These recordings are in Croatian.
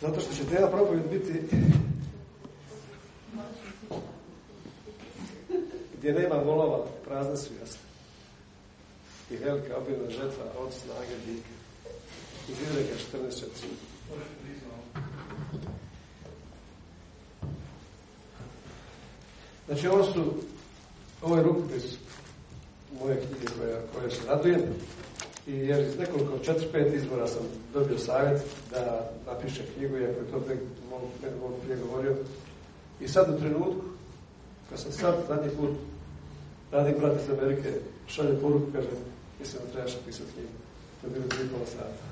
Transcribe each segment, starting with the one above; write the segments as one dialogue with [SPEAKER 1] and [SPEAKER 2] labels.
[SPEAKER 1] Zato što će tema propovjed biti gdje nema volova, prazne su jasne. I velika obilna žetva od snage dike. Iz Izreka 14.4. Znači ovo su, ovo je rukopis moje knjige koje, koje se radujem. I jer iz nekoliko, četiri, pet izbora sam dobio savjet da napiše knjigu, iako je to meni prije govorio. I sad u trenutku, kad sam sad zadnji put radim brat iz Amerike, šalje poruku, kaže, mislim da trebaš napisati knjigu. To je bilo tri pola sata.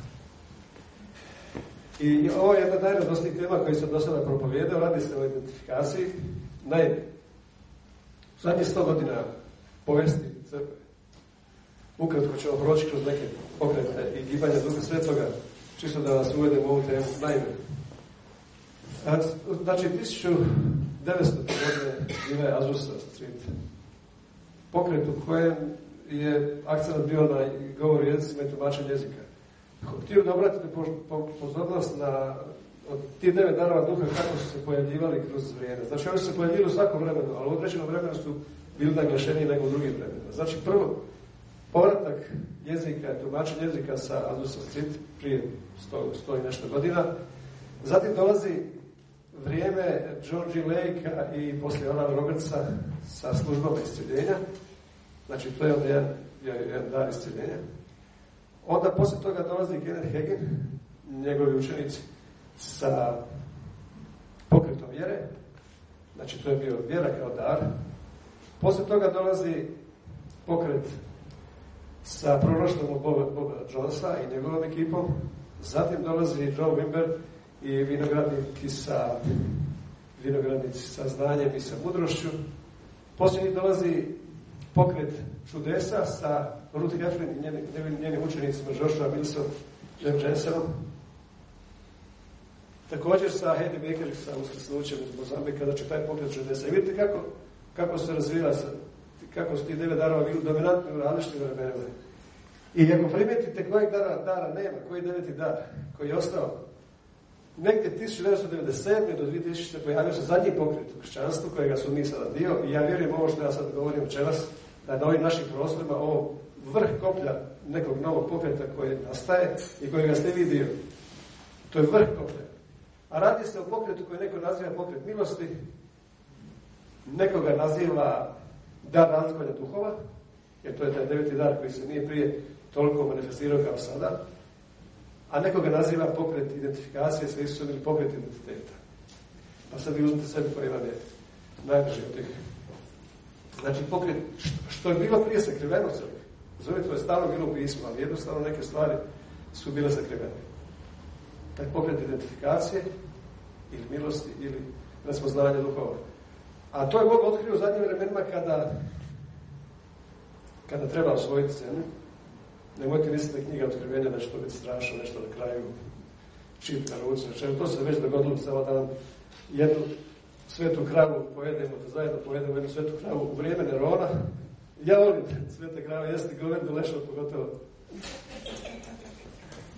[SPEAKER 1] I ovo je jedna najradosnijih tema koji sam do sada propovijedao, radi se o identifikaciji. Naime, zadnjih sto godina povesti crkve, ukratko ćemo proći kroz neke pokrete i gibanja Duha Svetoga, čisto da vas uvedem u ovu temu. Naime, znači 1900. godine bila je Azusa Street, pokret u kojem je akcent bio na govor jezicima i tumačenje jezika. Htio da obratite pozornost na od tih devet darova duha kako su se pojavljivali kroz vrijeme. Znači oni su se pojavljivali u svakom vremenu, ali u određenom vremenu su bili naglašeniji nego u drugim vremenima. Znači prvo, povratak jezika, tumačenje jezika sa Azusa Street prije sto, sto i nešto godina. Zatim dolazi vrijeme Georgie Lake i poslije Oral Robertsa sa službama isciljenja. Znači, to je onda jedan, jedan dar isciljenja. Onda poslije toga dolazi Kenneth Hagin, njegovi učenici, sa pokretom vjere. Znači, to je bio vjera kao dar. Poslije toga dolazi pokret sa proroštvom Boba, Boba Jonesa i njegovom ekipom. Zatim dolazi Joe Wimber i vinogradnici sa vinogradnici sa znanjem i sa mudrošću. Poslije dolazi pokret čudesa sa Ruth Heflin i njenim, njenim učenicima Joshua Wilson i Jensenom. Također sa Hedy Baker sa uskrsnućem iz Mozambika, znači taj pokret čudesa. I vidite kako, kako se razvila, kako su ti devet darova bili dominantni u različitim vremenima. I ako primijetite kojeg dara, dara nema, koji deveti dar, koji je ostao, negdje 1997. do 2000. se pojavio se zadnji pokret u kršćanstvu, kojega su mi sada dio, i ja vjerujem ovo što ja sad govorim večeras, da na ovim našim prostorima ovo vrh koplja nekog novog pokreta koji nastaje i kojega ste vi dio. To je vrh koplja. A radi se o pokretu koji neko naziva pokret milosti, nekoga naziva dar razgolja duhova, jer to je taj deveti dar koji se nije prije toliko manifestirao kao sada, a nekoga naziva pokret identifikacije sa Isusom ili pokret identiteta. Pa sad vi uzmite sebi vam je najbrži od tih. Znači pokret, što je bilo prije sakriveno crkve. Zove to je stalo bilo pismu, ali jednostavno neke stvari su bile sakrivene. Taj pokret identifikacije ili milosti ili raspoznavanja duhova. A to je Bog otkrio u zadnjim vremenima kada kada treba osvojiti zemlju Nemojte misliti da knjiga otkrivenja da će to biti strašno nešto na kraju čip na ruci. Znači, to se već dogodilo samo da nam jednu svetu kravu pojedemo, da zajedno pojedemo jednu svetu kravu u vrijeme Nerona. Ja volim svete krave jesti govedu lešao pogotovo.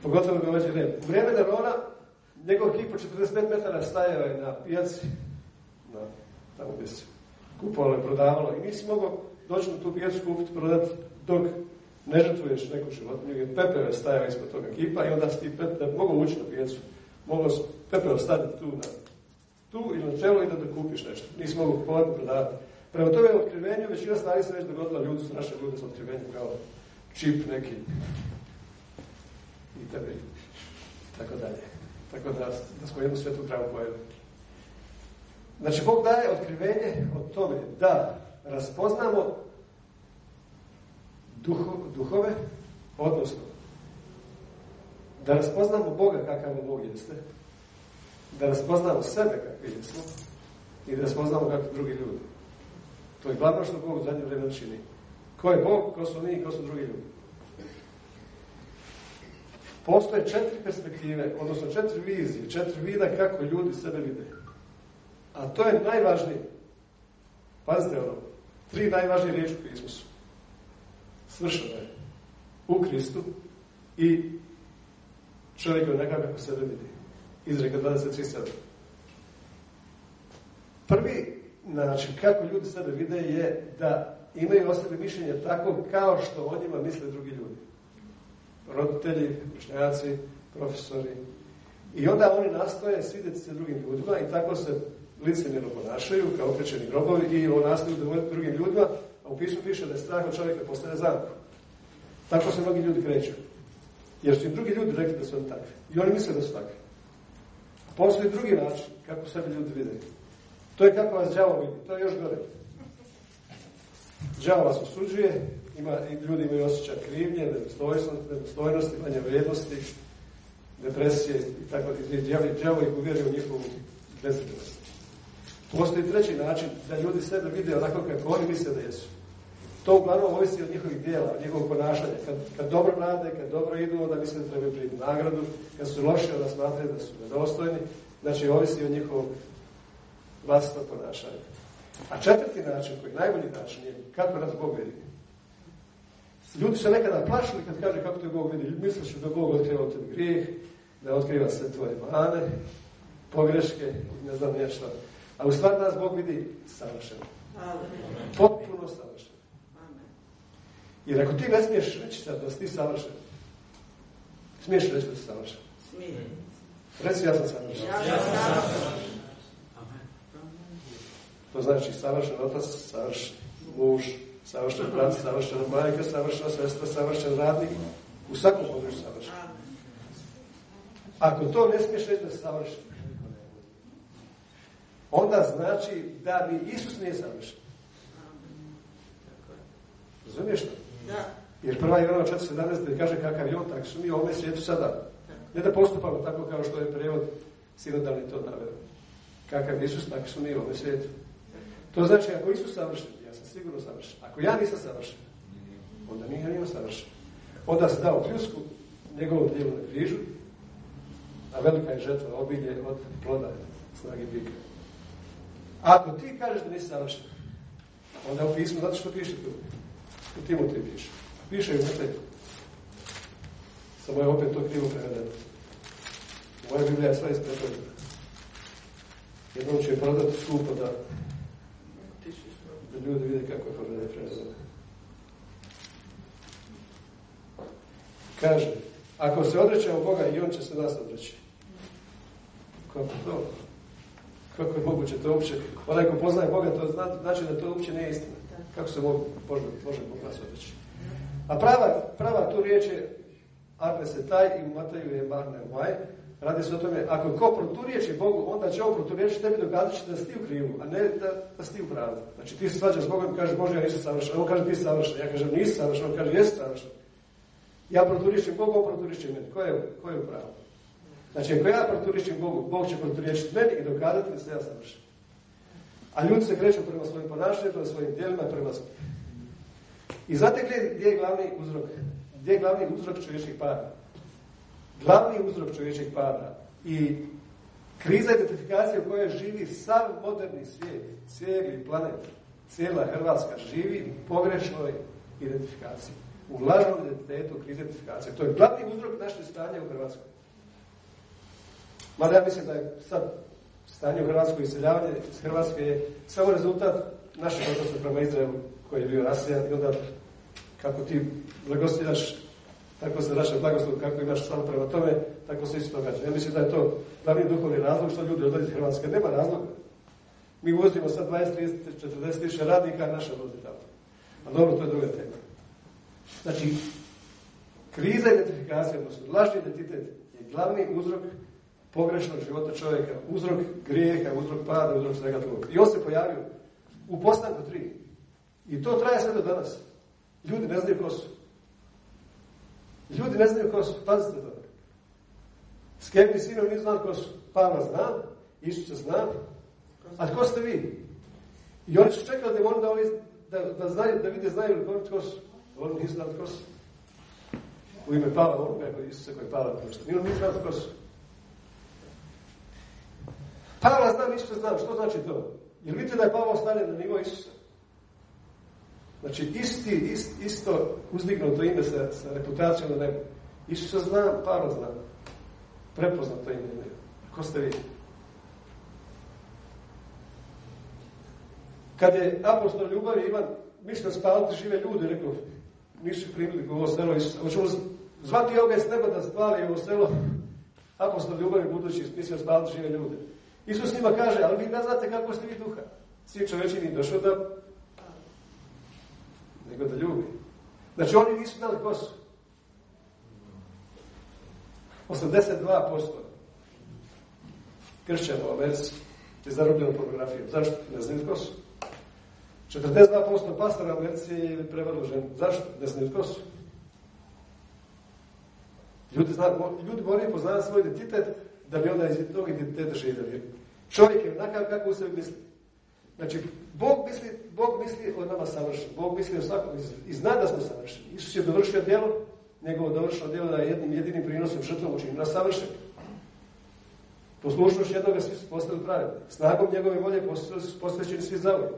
[SPEAKER 1] Pogotovo goveđi red. U vrijeme Nerona njegov kip 45 metara stajao je na pijaci, na, tamo gdje se kupovalo i prodavalo. I nisi mogao doći na tu pijacu kupiti, prodati dok ne žrtvuješ neku životinju, jer pepeo stajao ispod toga kipa i onda si ti mogu ući na pijecu, mogu pepeo staviti tu na tu ili na čelo i da kupiš nešto. Nisi mogu kupovati prodavati. Prema tome otkrivenju većina stvari se već dogodila, ljudi su naše ljude sa otkrivenjem kao čip neki i tebe tako dalje. Tako da, da smo jednu svetu travu pojeli. Znači, Bog daje otkrivenje o tome da raspoznamo duho, duhove, odnosno da raspoznamo Boga kakav Bog jeste, da raspoznamo sebe kakvi jesmo i da raspoznamo kakvi drugi ljudi. To je glavno što Bog u zadnje vreme čini. Ko je Bog, ko su mi i ko su drugi ljudi. Postoje četiri perspektive, odnosno četiri vizije, četiri vida kako ljudi sebe vide. A to je najvažnije. Pazite ono, tri najvažnije riječi u pismu su svršeno je u Kristu i čovjek je onakav kako sebe vidi. Izreka 23.7. Prvi način kako ljudi sebe vide je da imaju o sebi mišljenje tako kao što o njima misle drugi ljudi. Roditelji, vršnjaci, profesori. I onda oni nastoje svidjeti se drugim ljudima i tako se licemjerno ponašaju kao okrećeni grobovi i nastoju drugim ljudima, a u pismu piše da je strah od čovjeka postane zamku. Tako se mnogi ljudi kreću. Jer su im drugi ljudi rekli da su oni takvi. I oni misle da su takvi. Postoji drugi način kako sebe ljudi vide. To je kako vas đavo vidi. To je još gore. Đavo vas osuđuje, ima, ljudi imaju osjećaj krivnje, nedostojnosti, manje vrijednosti, depresije i tako da đavo ih uvjeri u njihovu bezvrednost. Postoji treći način da ljudi sebe vide onako kako oni misle da jesu. To uglavnom ovisi od njihovih dijela, od njihovog ponašanja. Kad, kad dobro rade, kad dobro idu, onda misle da trebaju primiti nagradu. Kad su loši, onda smatraju da su nedostojni. Znači, ovisi od njihovog vlastnog ponašanja. A četvrti način, koji je najbolji način, je kako nas Bog vidi. Ljudi su nekada plašili kad kaže kako te Bog vidi. Misliš da Bog otkriva od tebi grijeh, da otkriva sve tvoje mane, pogreške, ne znam nešto. A u stvari nas Bog vidi savršeno. Potpuno savršeno. Jer ako ti ne smiješ reći sad da si ti savršen, smiješ reći da si savršen? Smijem. Reci ja sam savršen. Ja sam savršen. To znači savršen otac, savršen muž, savršen brat, savršena majka, savršena sestra, savršen radnik. U svakom pogledu savršen. Ako to ne smiješ reći da si savršen, onda znači da bi Isus nije savršen. Razumiješ to? Da. Jer prva Ivanova 4.17 kaže kakav je on, tako su mi u ovome svijetu sada. Ne da postupamo tako kao što je prevod sinodalni to naveo. Kakav je Isus, tako su mi u ovome svijetu. To znači, ako Isus savršen, ja sam sigurno savršen. Ako ja nisam savršen, onda nije nije savršen. Onda se dao pljusku njegovom dijelu na križu, a velika je žetva obilje od ploda snage bika. Ako ti kažeš da nisi savršen, onda u pismu, zato što piše tu, u Timotiju piše. Piše u Mateju. Samo je opet to krivo prevedeno. Moja Biblija je sve isprevedena. Jednom će je prodati skupo da ljudi vide kako je prevedeno. Kaže, ako se odrećemo Boga i On će se nas odreći. Kako to? Kako je moguće to uopće? Onaj ko poznaje Boga, to znači da to uopće nije istina. Kako se može, može Bog nas odreći? A prava, prava tu riječ je Arne se taj i Mataju je Marne ovaj. Radi se o tome, ako ko proturječi Bogu, onda će on proturječi tebi dokazat da si ti u krivu, a ne da, da si ti u pravu. Znači ti se svađaš s Bogom i kažeš, Bože, ja nisam savršen. On kaže, ti si savršen. Ja kažem, nisi savršen. On kaže, jesi savršen. Ja proturječim Bogu, on proturječi meni. Ko je, ko je u pravu? Znači, ako ja proturječim Bogu, Bog će proturječiti meni i dokazati da se ja savršen. A ljudi se kreću prema svojim ponašanjem, prema svojim djelima, prema svojim. I znate gdje je glavni uzrok? Gdje je glavni uzrok čovječnih pada? Glavni uzrok čovječeg pada i kriza identifikacije u kojoj živi sav moderni svijet, cijeli planet, cijela Hrvatska živi u pogrešnoj identifikaciji. U lažnom identitetu krize identifikacije. To je glavni uzrok naše stanje u Hrvatskoj. Mada ja mislim da je sad stanje u Hrvatskoj iseljavanje iz Hrvatske je samo rezultat našeg odnosa prema Izraelu koji je bio rasijan i onda kako ti blagostavljaš tako se naša blagoslov, kako imaš samo prema tome, tako se isto događa. Ja mislim da je to glavni duhovni razlog što ljudi odlazi iz Hrvatske. Nema razloga. Mi uvozimo sad 20, 30, 40 tisuća radnika, a naša vozi tamo. A dobro, to je druga tema. Znači, kriza identifikacije, odnosno lažni identitet, je glavni uzrok pogrešnog života čovjeka, uzrok grijeha, uzrok pada, uzrok svega toga. I on se pojavio u postanku tri. I to traje sve do danas. Ljudi ne znaju ko su. Ljudi ne znaju ko su, pazite to. Skepni sinovi nisu znali ko su. Pavla zna, Isusa zna, a tko ste vi? I oni su čekali da oni, da, da, znaju, da vide znaju li tko su. Oni nisu znali tko su. U ime Pavla, onoga je Isusa koji je Pavla. Oni nisu znali tko su. Pavla zna, Isusa zna. Što znači to? Jer vidite da je Pavla stavljen na nivo Isusa. Znači, isti, ist, isto uzdignuto ime sa, sa reputacijom na nebu. Isusa zna, Pavla zna. Prepoznato ime. Ko ste vi? Kad je apostol ljubavi Ivan mislio spaliti žive ljude, rekao, nisu primili ovo selo Isusa. Hoćemo zvati ovoga iz neba da spali ovo selo apostol ljubavi budući mislio spaliti žive ljude. Isus njima kaže, ali vi ne znate kako ste vi duha. Svi čovječi ni došao da nego da ljubi. Znači oni nisu dali kosu. 82% kršćana u Americi je zarobljeno pornografijom. Zašto? Ne znaju kosu. 42% pastora u Americi je prevarilo ženu. Zašto? Ne znaju kosu. Ljudi, zna, ljudi moraju poznati svoj identitet da bi onda iz tog identiteta živjeli. Čovjek je onakav kako u misli. Znači, Bog misli, Bog misli o nama savršen. Bog misli o svakom i zna da smo savršeni. Isus je dovršio djelo, njegovo dovršeno djelo da je jednim jedinim prinosom žrtvom učinio nas savršen. Poslušnoš jednoga svi su postali pravedni. Snagom njegove volje posvećeni svi zauvijek.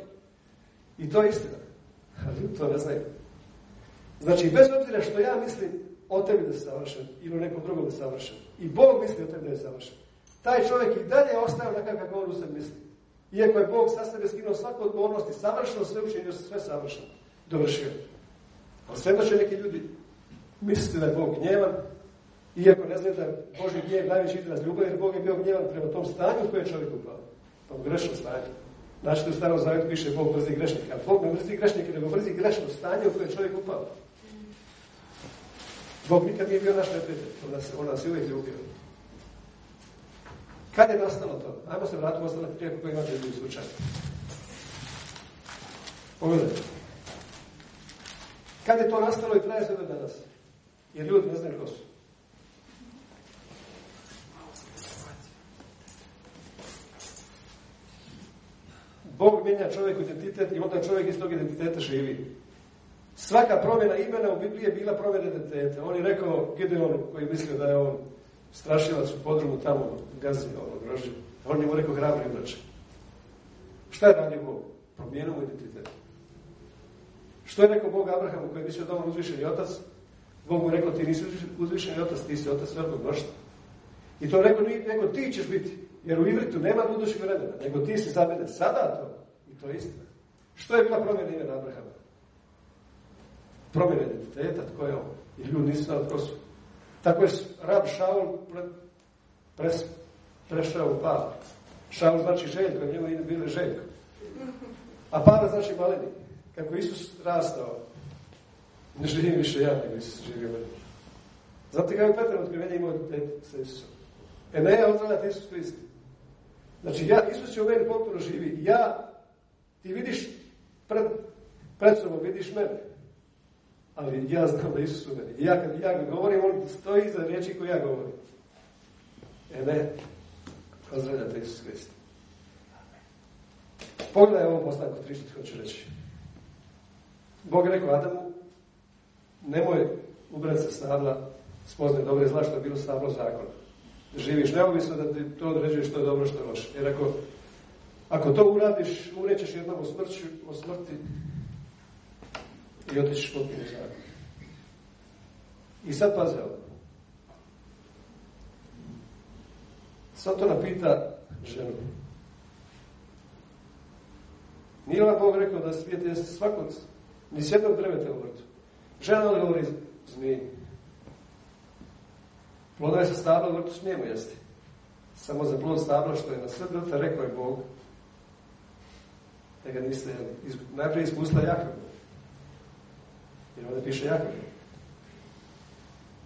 [SPEAKER 1] I to je istina. Ali to ne znaju. Znači, bez obzira što ja mislim o tebi da je savršen ili o nekom drugom da je savršen. I Bog misli o tebi da je savršen. Taj čovjek i dalje ostaje takav kako on sebi misli. Iako je Bog sa sebe skinuo svaku odgovornost i savršeno sve učinio sve savršeno. Dovršio. Ali sve će neki ljudi misliti da je Bog gnjevan, iako ne znaju da je Boži gnjev najveći izraz ljubavi, jer Bog je bio gnjevan prema tom stanju koje je čovjek upao. Tom grešnom stanju. Znači, u starom zavjetu piše Bog mrzi grešnika. Bog ne mrzi grešnike, nego mrzi grešno stanje u koje je čovjek upao. Bog nikad nije bio naš neprijatelj. On nas, on nas je uvijek ljubio. Kad je nastalo to? Ajmo se vratiti ostale prije kako imate ljudi slučaj. Pogledajte. Kad je to nastalo i traje sve do danas? Jer ljudi ne znaju ko su. Bog mijenja čovjeku identitet i onda čovjek iz tog identiteta živi. Svaka promjena imena u Bibliji je bila promjena identiteta. On je rekao Gideonu koji mislio da je on strašilac u podrumu tamo gazi ono grožđe. On je mu rekao hrabri braće. Šta je radio Bog? Promijenuo mu identitet. Što je rekao Bog Abrahamu koji je mislio da on uzvišeni otac? Bog mu rekao ti nisi uzvišeni otac, ti si otac velikog mnoštva. I to rekao, nego ti ćeš biti. Jer u Ivritu nema budućeg vremena, nego ti si za mene sada to. I to je istina. Što je bila promjena imena Abrahama? Promjena identiteta, tko je on? I ljudi nisu znali tko. Tako je rab Šaul pres, prešao u Pavla. Šaul znači željko, njemu ide bile željko. A Pavla znači maleni. Kako Isus rastao, ne živim više ja, nego Isus živio meni. Znate kako je Petar otkrivenje imao identitet sa Isusom? E ne ja Isus Kristi. Znači, ja, Isus je u meni potpuno živi. Ja, ti vidiš pred, pred sobom, vidiš mene. Ali ja znam da Isus u meni. I ja kad ja govorim, on stoji iza riječi koju ja govorim. E ne, pozdravljate Isus Hrist. Pogledaj ovo postanku 30, hoću reći. Bog rekao Adamu, nemoj ubrati se snadla spoznaj dobro i zla što je bilo stablo zakona. Živiš neovisno da ti to određuje što je dobro, što je loše. Jer ako, ako to uradiš, umrećeš jednom o, o smrti i otićeš potpuno zakon. I sad pazi ovo. Sad to napita ženu. Nije vam Bog rekao da svijet je svakog, ni s drveta u vrtu. Žena li govori zmiji. Plodove sa stabla u vrtu smijemo jesti. Samo za plod stabla što je na sve drveta rekao je Bog da ga niste jeli. Najprije ispustila Jakov. Jer ovdje piše Jakov.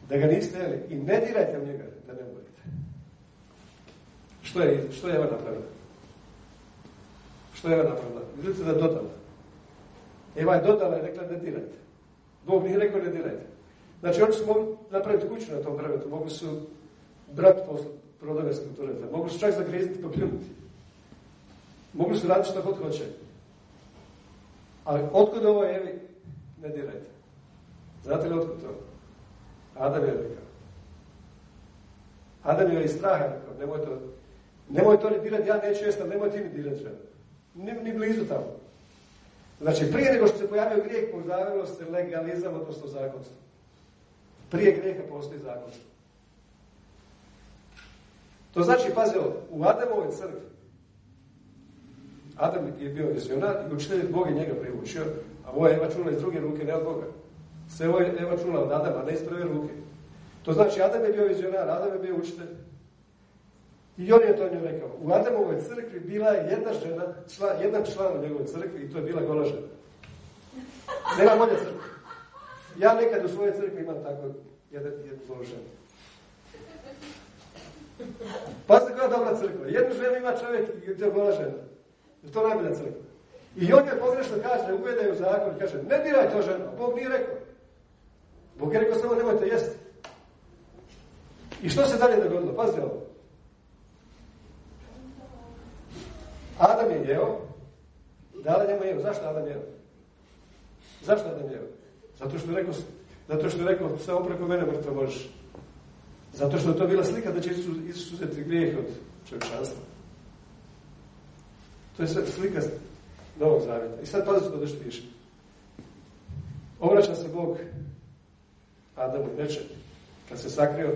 [SPEAKER 1] Da ga niste jeli. I ne dirajte u njega da ne umrete. Što je, što je Eva? Što je Eva napravila? Vidite da je dodala. Eva je dodala i rekla ne dirajte. Bog nije rekao ne dirajte. Znači oni su mogli napraviti kuću na tom drvetu, mogli su brat posle prodave skulptureta, mogli su čak zagriziti pa pljunuti. Mogli su raditi što god hoće. Ali otkud ovo Evi? Ne dirajte. Znate li otkud to? Adam je rekao. Adam je iz straha rekao, nemoj to, nemoj to ni dirati, ja neću jesti, nemoj ti mi dirati žena. Ni, ni blizu tamo. Znači, prije nego što se pojavio grijeh, pojavilo se legalizam, odnosno zakonstvo. Prije grijeha postoji zakonstvo. To znači, pazi ovo, u Adamovoj crkvi, Adam je bio vizionar i učitelj Bog je njega privučio, a ovo je Eva čula iz druge ruke, ne od Boga. Sve ovo je Eva čula od Adama, ne iz prve ruke. To znači, Adam je bio vizionar, Adam je bio učitelj. I on je to nju rekao. U Adamovoj crkvi bila je jedna žena, član, jedan član u njegovoj crkvi i to je bila gola žena. Nema bolje crkve. Ja nekad u svojoj crkvi imam tako jedan, jednu golu ženu. Pazite koja dobra crkva. Jednu ženu ima čovjek i to je gola žena. Je to najbolja crkva. I on je pogrešno kaže, uvede u zakon i kaže, ne diraj to žena. Bog nije rekao. Bog je rekao samo nemojte jesti. I što se dalje dogodilo? Pazite ovo. Adam je jeo, dala njemu jeo. Zašto Adam jeo? Zašto Adam jeo? Zato što je rekao, zato što je rekao, samo preko mene mrtvo možeš. Zato što je to bila slika da će Isus, uzeti grijeh od čovječanstva. To je sve slika Novog Zavjeta. I sad pazite što što piše. Obraća se Bog Adamu i reče, kad se sakrio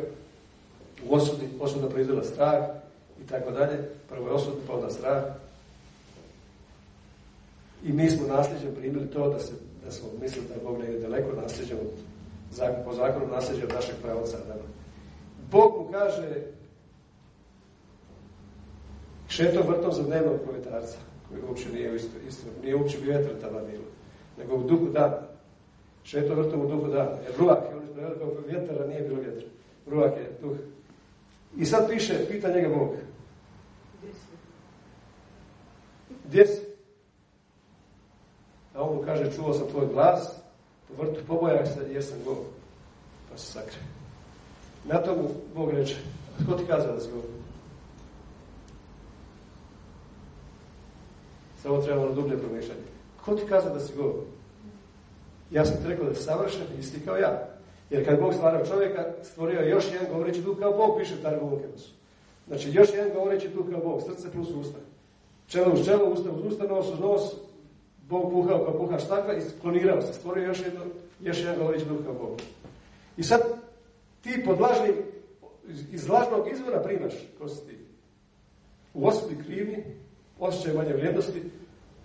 [SPEAKER 1] u osudi, osuda proizvela strah i tako dalje, prvo je osud, pa onda strah. I mi smo nasljeđem primili to da, se, da smo mislili da Bog ne ide daleko nasljeđem od, po zakonu nasljeđe od našeg pravoca Adama. Bog mu kaže šetom vrtom za dnevnog proletarca, koji uopće nije isto, isto nije uopće vjetar tada bilo, nego u duhu dana. Šetom vrtom u duhu dana. Jer ruak, je preveli kao vjetara, nije bilo vjetra. Ruak je duh. I sad piše, pita njega Bog. Gdje si? A on mu kaže, čuo sam tvoj glas, u vrtu pobojao se jer sam go. Pa se sakrije. Na tomu Bog reče, ko ti kazao da si go? Samo treba malo dublje promišljati. Ko ti kazao da si go? Ja sam ti rekao da si savršen, isti kao ja. Jer kad Bog stvarao čovjeka, stvorio je još jedan govoreći duh kao Bog, piše Targu Vukemusu. Znači, još jedan govoreći duh kao Bog, srce plus usta. Čelo uz čelo, usta uz usta, nos uz nos, Bog puhao kao puha štakva i klonirao se, stvorio još, jedno, još jedan govoreći duh kao Bog. I sad ti pod lažnim, iz lažnog izvora primaš, ko si ti? U osudi krivnji, osjećaj manje vrijednosti,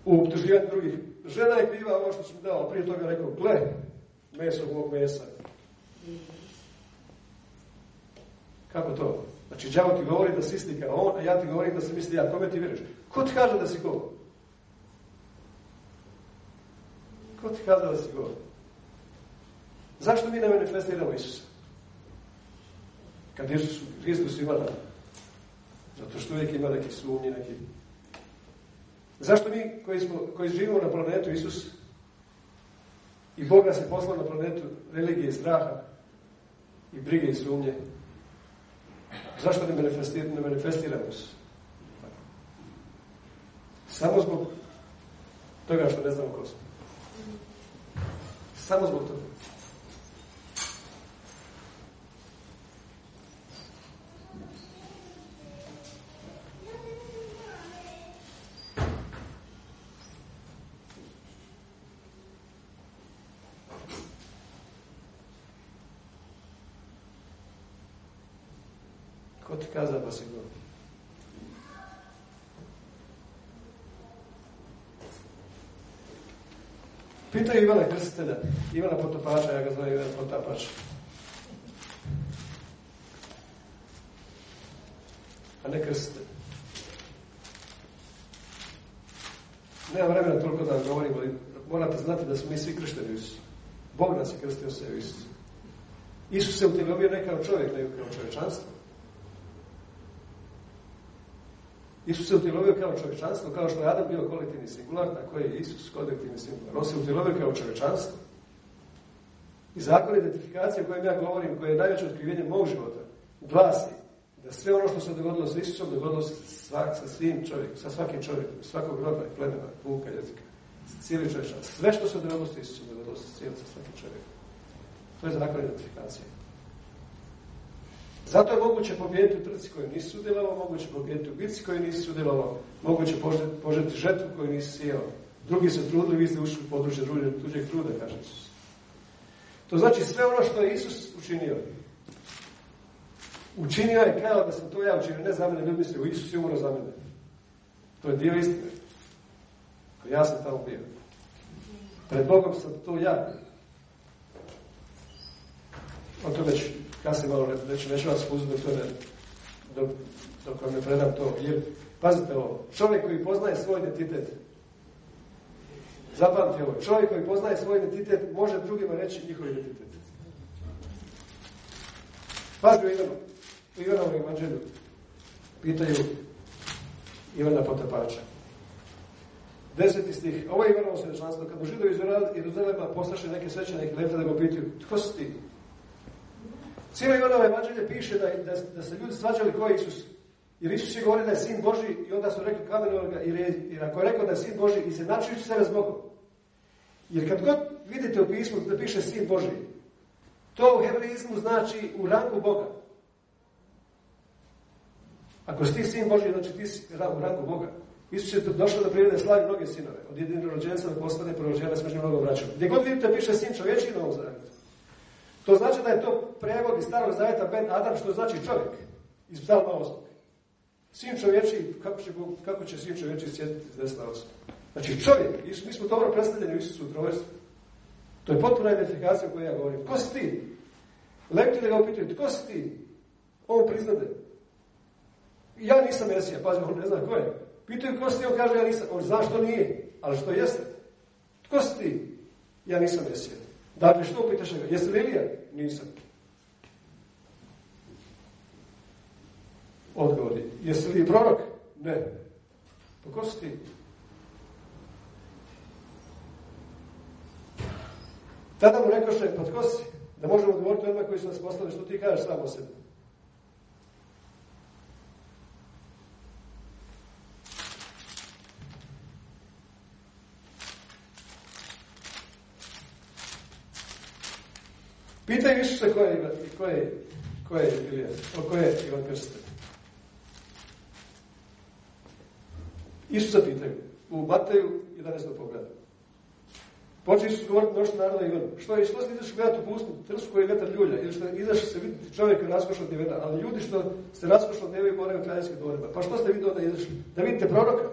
[SPEAKER 1] u optuživanju drugih. Žena je kriva ovo što sam dao, prije toga rekao, gle, meso mog mesa. Kako to? Znači, đavo ti govori da si isti kao on, a ja ti govorim da se misli ja. Kome ti vjeruješ? Ko ti kaže da si ko? Ko ti kaže da si ko? Zašto mi ne manifestiramo Isusa? Kad Isus, Hristos ima. Zato što uvijek ima neki sumnji, neki... Zašto mi koji, smo, koji živimo na planetu Isus i Bog nas je poslao na planetu religije straha i brige i sumnje, zašto ne, manifestir, ne manifestiramo se? Samo zbog toga što ne znamo ko smo. Samo zbog toga. Ko ti kaza pa si go? Pitaju Ivana Krstitelja, Ivana Potopača, ja ga zove Ivan Potapač. A ne krstitelj. Nema vremena toliko da vam govorim, ali morate znati da smo mi svi kršteni u Isusu. Bog nas je krstio se u Isusu. Isus se utjelovio ne kao čovjek, nego kao čovječanstvo. Isus se utjelovio kao čovječanstvo, kao što je Adam bio kolektivni singular, tako je Isus kolektivni singular. On se utjelovio kao čovječanstvo. I zakon identifikacije o kojem ja govorim, koje je najveće otkrivenje mog života, glasi da sve ono što se dogodilo sa Isusom, dogodilo se svak, sa svim čovjekom, sa svakim čovjekom, svakog roda i plemena, puka, jezika, cijeli čovječanstvo. Sve što se dogodilo sa Isusom, dogodilo se sa svakim čovjekom. To je zakon identifikacije. Zato je moguće pobijediti u trci koju nisi sudjelovao, moguće pobijediti u bitci koju nisi sudjelovao, moguće požeti žetvu koju nisi sjeo. Drugi se trudili, vi ste ušli u područje tuđeg truda, kaže Isus. To znači sve ono što je Isus učinio. učinio je kao da sam to ja učinio, ne za mene, ljudi misli, u Isus je umro za mene. To je dio istine. Ja sam tamo bio. Pred Bogom sam to ja. O to već kasnije malo reći, neću vas spustiti dok, ne, dok, dok vam ne predam to. Jer, pazite ovo, čovjek koji poznaje svoj identitet, zapamti ovo, čovjek koji poznaje svoj identitet može drugima reći njihov identitet. Pazite u Ivanu, u Ivanovom evanđelju pitaju Ivana Potapača. Deseti stih. Ovo je Ivanovo svjedočanstvo. Kad mu židovi iz Jeruzalema poslaše neke svećenike lete da ga pitaju, tko si ti? Cijelo Ivanovo evanđelje piše da, da, da se ljudi svađali ko je Isus. Jer Isus je govorio da je sin Boži i onda su rekli kamenovali ga, jer, jer ako je rekao da je sin Boži i se načujući sebe s Bogom. Jer kad god vidite u pismu da piše sin Boži, to u hebraizmu znači u rangu Boga. Ako si ti sin Boži, znači ti si u rangu Boga. Isus je došao da prirode slavi mnoge sinove. Od jedinog rođenca da postane prorođena s mnogo vraćom. Gdje god vidite piše sin čovječi Novom Zavjetu. To znači da je to prevod iz starog zavjeta Ben Adam, što znači čovjek. Iz psalma osmog. Sin čovječi, kako će, kako će sin čovječi sjetiti iz desna osoba? Znači čovjek, mi smo dobro predstavljeni u Isusu u trojstvu. To je potpuna identifikacija o kojoj ja govorim. Ko si ti? Lekti da ga upitaju, tko si ti? On priznade. Ja nisam Mesija, pazi, on ne zna ko je. Pitaju ko si ti, on kaže ja nisam. On zašto nije? Ali što jeste? Tko si ti? Ja nisam Mesija. Dakle, što upitaš ga? Jesi li Ilija? Nisam. Odgovor je. Jesi li prorok? Ne. Pa ko si ti? Tada mu rekoše, pa tko si? Da možemo odgovoriti onima koji su nas poslali, što ti kažeš samo o sebi. Pitaju Isusa ko je, ko je, je Ilija, ko je Ivan Krstitelj. Isusa pitaju u Mateju 11. pogledu. Počeli su govoriti mnoštvo naroda Ivanu. Što je, što ste izašli gledati u pustu, trsku koji je vetar ljulja, ili što izašli se vidjeti čovjeka raskošnog djevena, ali ljudi što se raskošnog djevena moraju kraljevskih dvorima. Pa što ste vidjeli onda izašli? Da vidite proroka?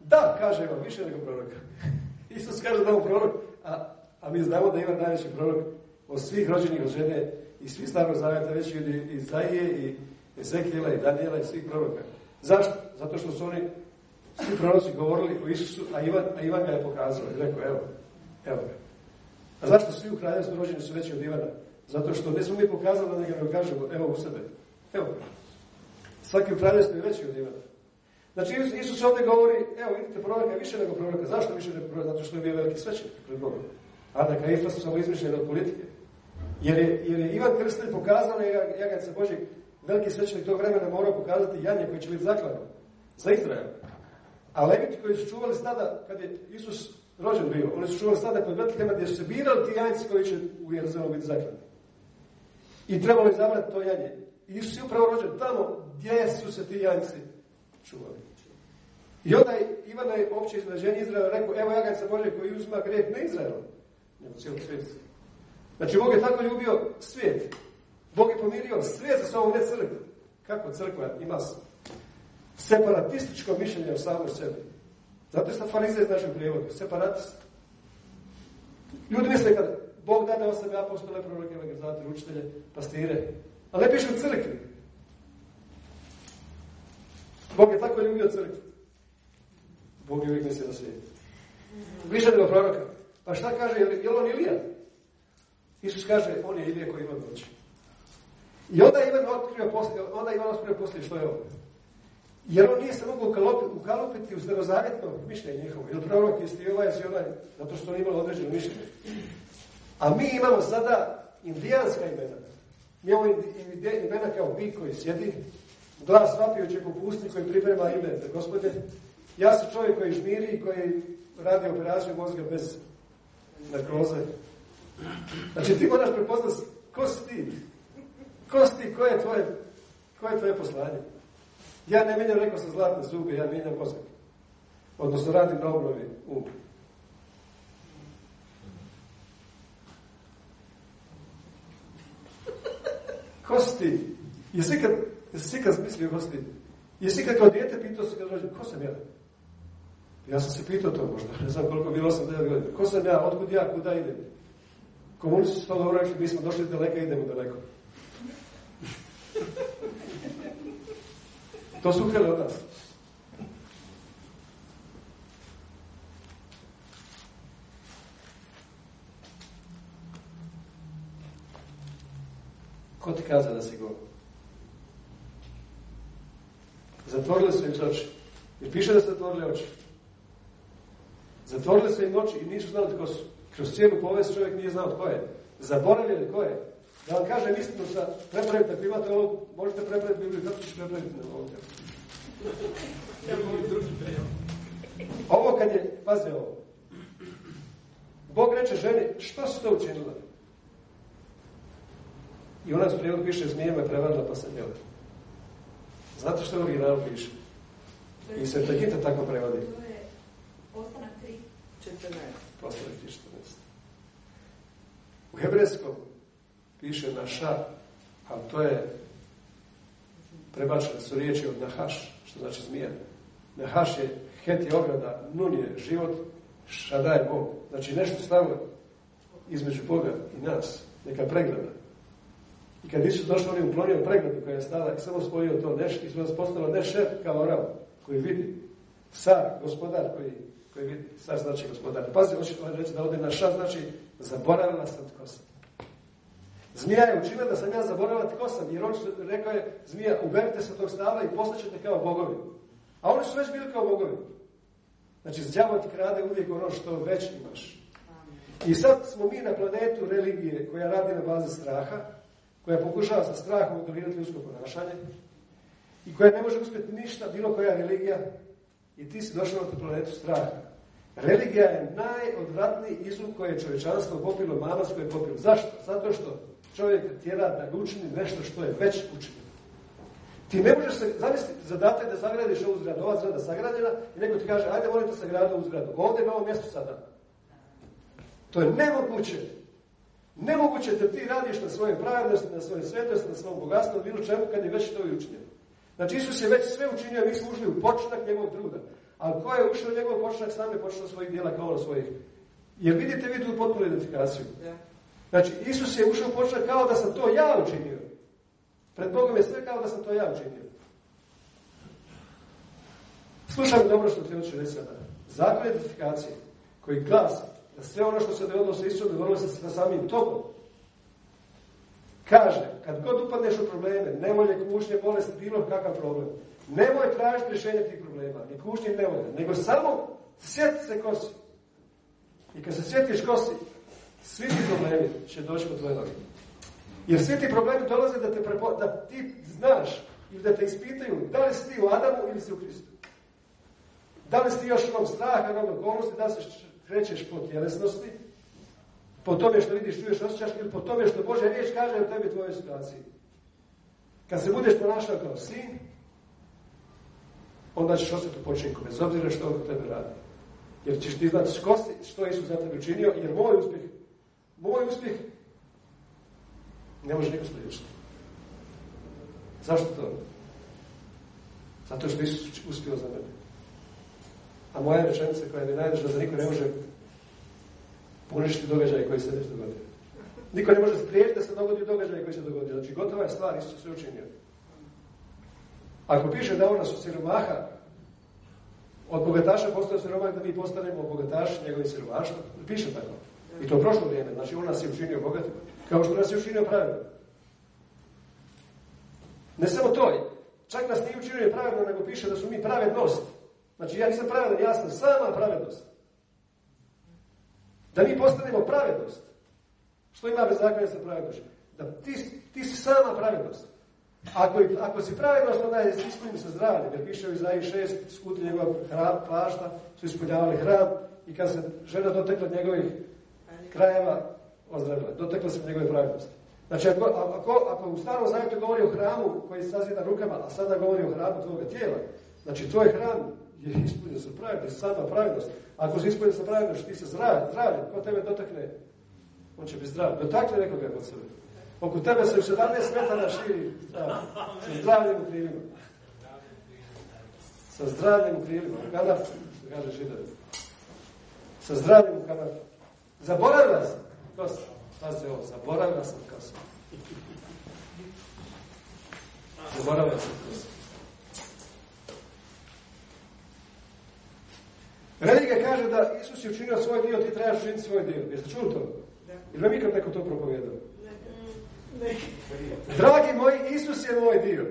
[SPEAKER 1] Da, kaže Ivan, više nego proroka. Isus kaže da je prorok, a, a mi znamo da ima najveći prorok od svih rođenih od žene i svih starog zavjeta već i Izaije i Ezekijela i Daniela i svih proroka. Zašto? Zato što su oni svi proroci govorili o Isusu, a Ivan, a Ivan ga je pokazao i rekao, evo, evo ga. A zašto svi u kraljevstvu rođeni su veći od Ivana? Zato što ne smo mi pokazali da ne kažemo, evo u sebe. Evo ga. Svaki u kraljevstvu je veći od Ivana. Znači, Isus ovdje govori, evo, vidite, proroka više nego proroka. Zašto više nego proroka? Zato što je bio veliki svećenik pred Bogom. A da Kaifa su samo izmišljeni od politike. Jer je, jer je Ivan Krstelj pokazao na Jaganca Božeg, veliki svećenik tog vremena morao pokazati janje koji će biti zaklano za Izrael. A leviti koji su čuvali stada, kad je Isus rođen bio, oni su čuvali stada kod Betlehema gdje su se birali ti janjci koji će u Jeruzalemu biti zaklani. I trebalo je zabrati to janje. I Isus je upravo rođen tamo gdje su se ti janjci čuvali. I onda je Ivana je opće izraženje Izraela rekao, evo Jaganca Božeg koji uzima grijeh ne Izraelom, nego cijelog svijeta. Znači, Bog je tako ljubio svijet. Bog je pomirio svijet za sobom, ne crkvu. Kako crkva ima separatističko mišljenje o samoj sebi. Zato je sad farizej iz našem prijevodu. Separatist. Ljudi misle kad Bog dade sebi apostole, proroke, evangelizatori, učitelje, pastire. Ali ne piše u crkvi. Bog je tako ljubio crkvu. Bog je uvijek misli na svijet. Više nego proroka. Pa šta kaže, je li on Ilija? Isus kaže, on je Ilija koji ima doći. I onda Ivan otkrio poslije, onda Ivan otkrio poslije što je ovo. Jer on nije se mogao ukalupiti u starozavjetno mišljenje njihovo. Ili prorok je ovaj i onaj, zato što on imao određeno mišljenje. A mi imamo sada indijanska imena. Mi imamo imena kao bik koji sjedi, glas vapijućeg u pusti koji priprema ime za gospode. Ja sam čovjek koji žmiri i koji radi operaciju mozga bez narkoze. Znači ti moraš prepoznat ko si ti. Ko si ti, ko je tvoje, ko je tvoje poslanje. Ja ne mijenjam, rekao sam, zlatne zube, ja mijenjam mozak. Odnosno radim na obnovi um. Ko si ti? Jesi ikad, jesi ikad mislio, gosti, jesi ikad kao dijete pitao se kad rođe, ko sam ja? Ja sam se pitao to možda, ne znam koliko bilo 8 godina. Ko sam ja, otkud ja, kuda idem? Komunisti su to dobro rekli, mi smo došli daleko, idemo daleko. to su htjeli od nas. Ko ti kaza da si go? Zatvorili su im oči. I piše da su zatvorili oči. Zatvorili su im oči i nisu znali tko su. Kroz cijelu povest čovjek nije znao tko je. Zaboravili tko je. Da vam kažem istinu sa prepravite, ako imate ovo, možete prepraviti Bibliju, kako ćeš prepraviti na ovom Ovo kad je, pazi ovo, Bog reče ženi, što si to učinila? I ona s prijevod piše, zmije me prevarila pa sam jela. Znate što u originalu piše? I se tako prevodi. To je
[SPEAKER 2] ostanak 3. 14.
[SPEAKER 1] 3, 14. U hebrejskom piše naša, ali to je prebačene su riječi od nahaš, što znači zmija. Nahaš je, het je ograda, nun je život, šada je Bog. Znači nešto stavio između Boga i nas, neka pregleda. I kad Isus došao, on je uklonio pregledu koja je stala i samo spojio to neš, i su postalo ne šef kao orav, koji vidi. Car, gospodar koji, koji vidi. Car znači gospodar. Pazi, hoće reći da ovdje na ša znači zaboravila sam tko sam. Zmija je učinila da sam ja zaboravila tko sam, jer on rekao je, zmija, uberite se tog stabla i postaćete kao bogovi. A oni su već bili kao bogovi. Znači, djavo ti krade uvijek ono što već imaš. I sad smo mi na planetu religije koja radi na bazi straha, koja pokušava sa strahom kontrolirati ljudsko ponašanje i koja ne može uspjeti ništa, bilo koja religija, i ti si došao na tu planetu straha. Religija je najodvratniji izum koje je čovječanstvo popilo, manas koje je popilo. Zašto? Zato što čovjek tjera da učini nešto što je već učinjeno. Ti ne možeš se, zamisliti, zadatak da sagradiš ovu zgradu, ova zgrada sagrađena i neko ti kaže, ajde volite sagradu ovu zgradu, ovdje na ovom mjestu sada. To je nemoguće. Nemoguće da ti radiš na svojoj pravednosti, na svojoj svetosti, na svom bogatstvu, bilo čemu kad je već to i učinjeno. Znači Isus je već sve učinio, mi smo ušli u početak njegovog truda. Ali ko je ušao u njegov početak, sam je počeo svojih dijela kao svojih. Jer vidite vi tu potpunu identifikaciju. Znači, Isus je ušao u početak kao da sam to ja učinio. Pred Bogom je sve kao da sam to ja učinio. Slušaj dobro što ti hoću reći sada. Zakon identifikacije koji glasi da sve ono što se dogodilo sa Isusom dogodilo se sa samim tobom. Kaže, kad god upadneš u probleme, nevolje, kušnje, bolesti, bilo kakav problem, nemoj tražiti rješenje tih problema, ni kušnje, ni nevolje, nego samo sjeti se kosi. I kad se sjetiš kosi, svi ti problemi će doći po tvoje noge. Jer svi ti problemi dolaze da, te prepo, da ti znaš ili da te ispitaju da li si ti u Adamu ili si u Kristu. Da li si ti još onom straha, onom okolnosti, da se krećeš po tjelesnosti, po tome što vidiš, čuješ, osjećaš ili po tome što Bože riječ kaže o tebi tvojoj situaciji. Kad se budeš ponašao kao sin, onda ćeš ostati u počinku, bez obzira što on tebe radi. Jer ćeš ti znati što je Isus za tebe učinio, jer moj uspjeh, moj uspjeh ne može niko spriječiti. Zašto to? Zato što Isus uspio za mene. A moja rečenica koja mi najdraža da niko ne može poništiti događaje koji se već dogodio. Niko ne može spriječiti da se dogodi događaj koji se dogodio. Znači, gotova je stvar, Isus sve učinio. Ako piše da ona su siromaha, od bogataša postoje siromah da mi postanemo bogataši njegovim siromaštvom, piše tako. I to prošlo vrijeme, znači on nas je učinio bogatim, kao što nas je učinio pravedno. Ne samo to, čak nas nije učinio pravedno, nego piše da su mi pravednost. Znači ja nisam pravedan, ja sam sama pravednost. Da mi postanemo pravednost. Što ima bez zakona sa pravednošću? Da ti, ti si sama pravednost. Ako, ako si pravednost, onda je ispunim sa zdravljem. Jer piše u Izaji 6, skuti njegov hram, plašta, su ispunjavali hram i kad se žena dotekla njegovih krajeva, ozdravila. Dotekla se njegove pravednosti. Znači, ako, ako, ako u starom zavjetu govori o hramu koji se sazida rukama, a sada govori o hramu tvoga tijela, znači tvoj hram je ispunjen sa pravednosti, sama pravednost. Ako si ispunjen sa pravednosti, ti se zdrav, zdravljen, ko tebe dotakne, on će biti zdrav. Dotakne nekoga kod sebe. Oko tebe se u 17 metara širi sa zdravljem u krilima. Sa zdravljem u krilima. Kanafu, kaže židovi. Sa zdravljem u kanafu. Zaboravila sam. Sam? Pazi ovo, zaboravila sam ko sam. Zaboravila sam Religija kaže da Isus je učinio svoj dio, ti trebaš učiniti svoj dio. Jeste čuli to? Da. Ili vam ikad neko to propovijedao? Ne. Dragi moji, Isus je moj dio.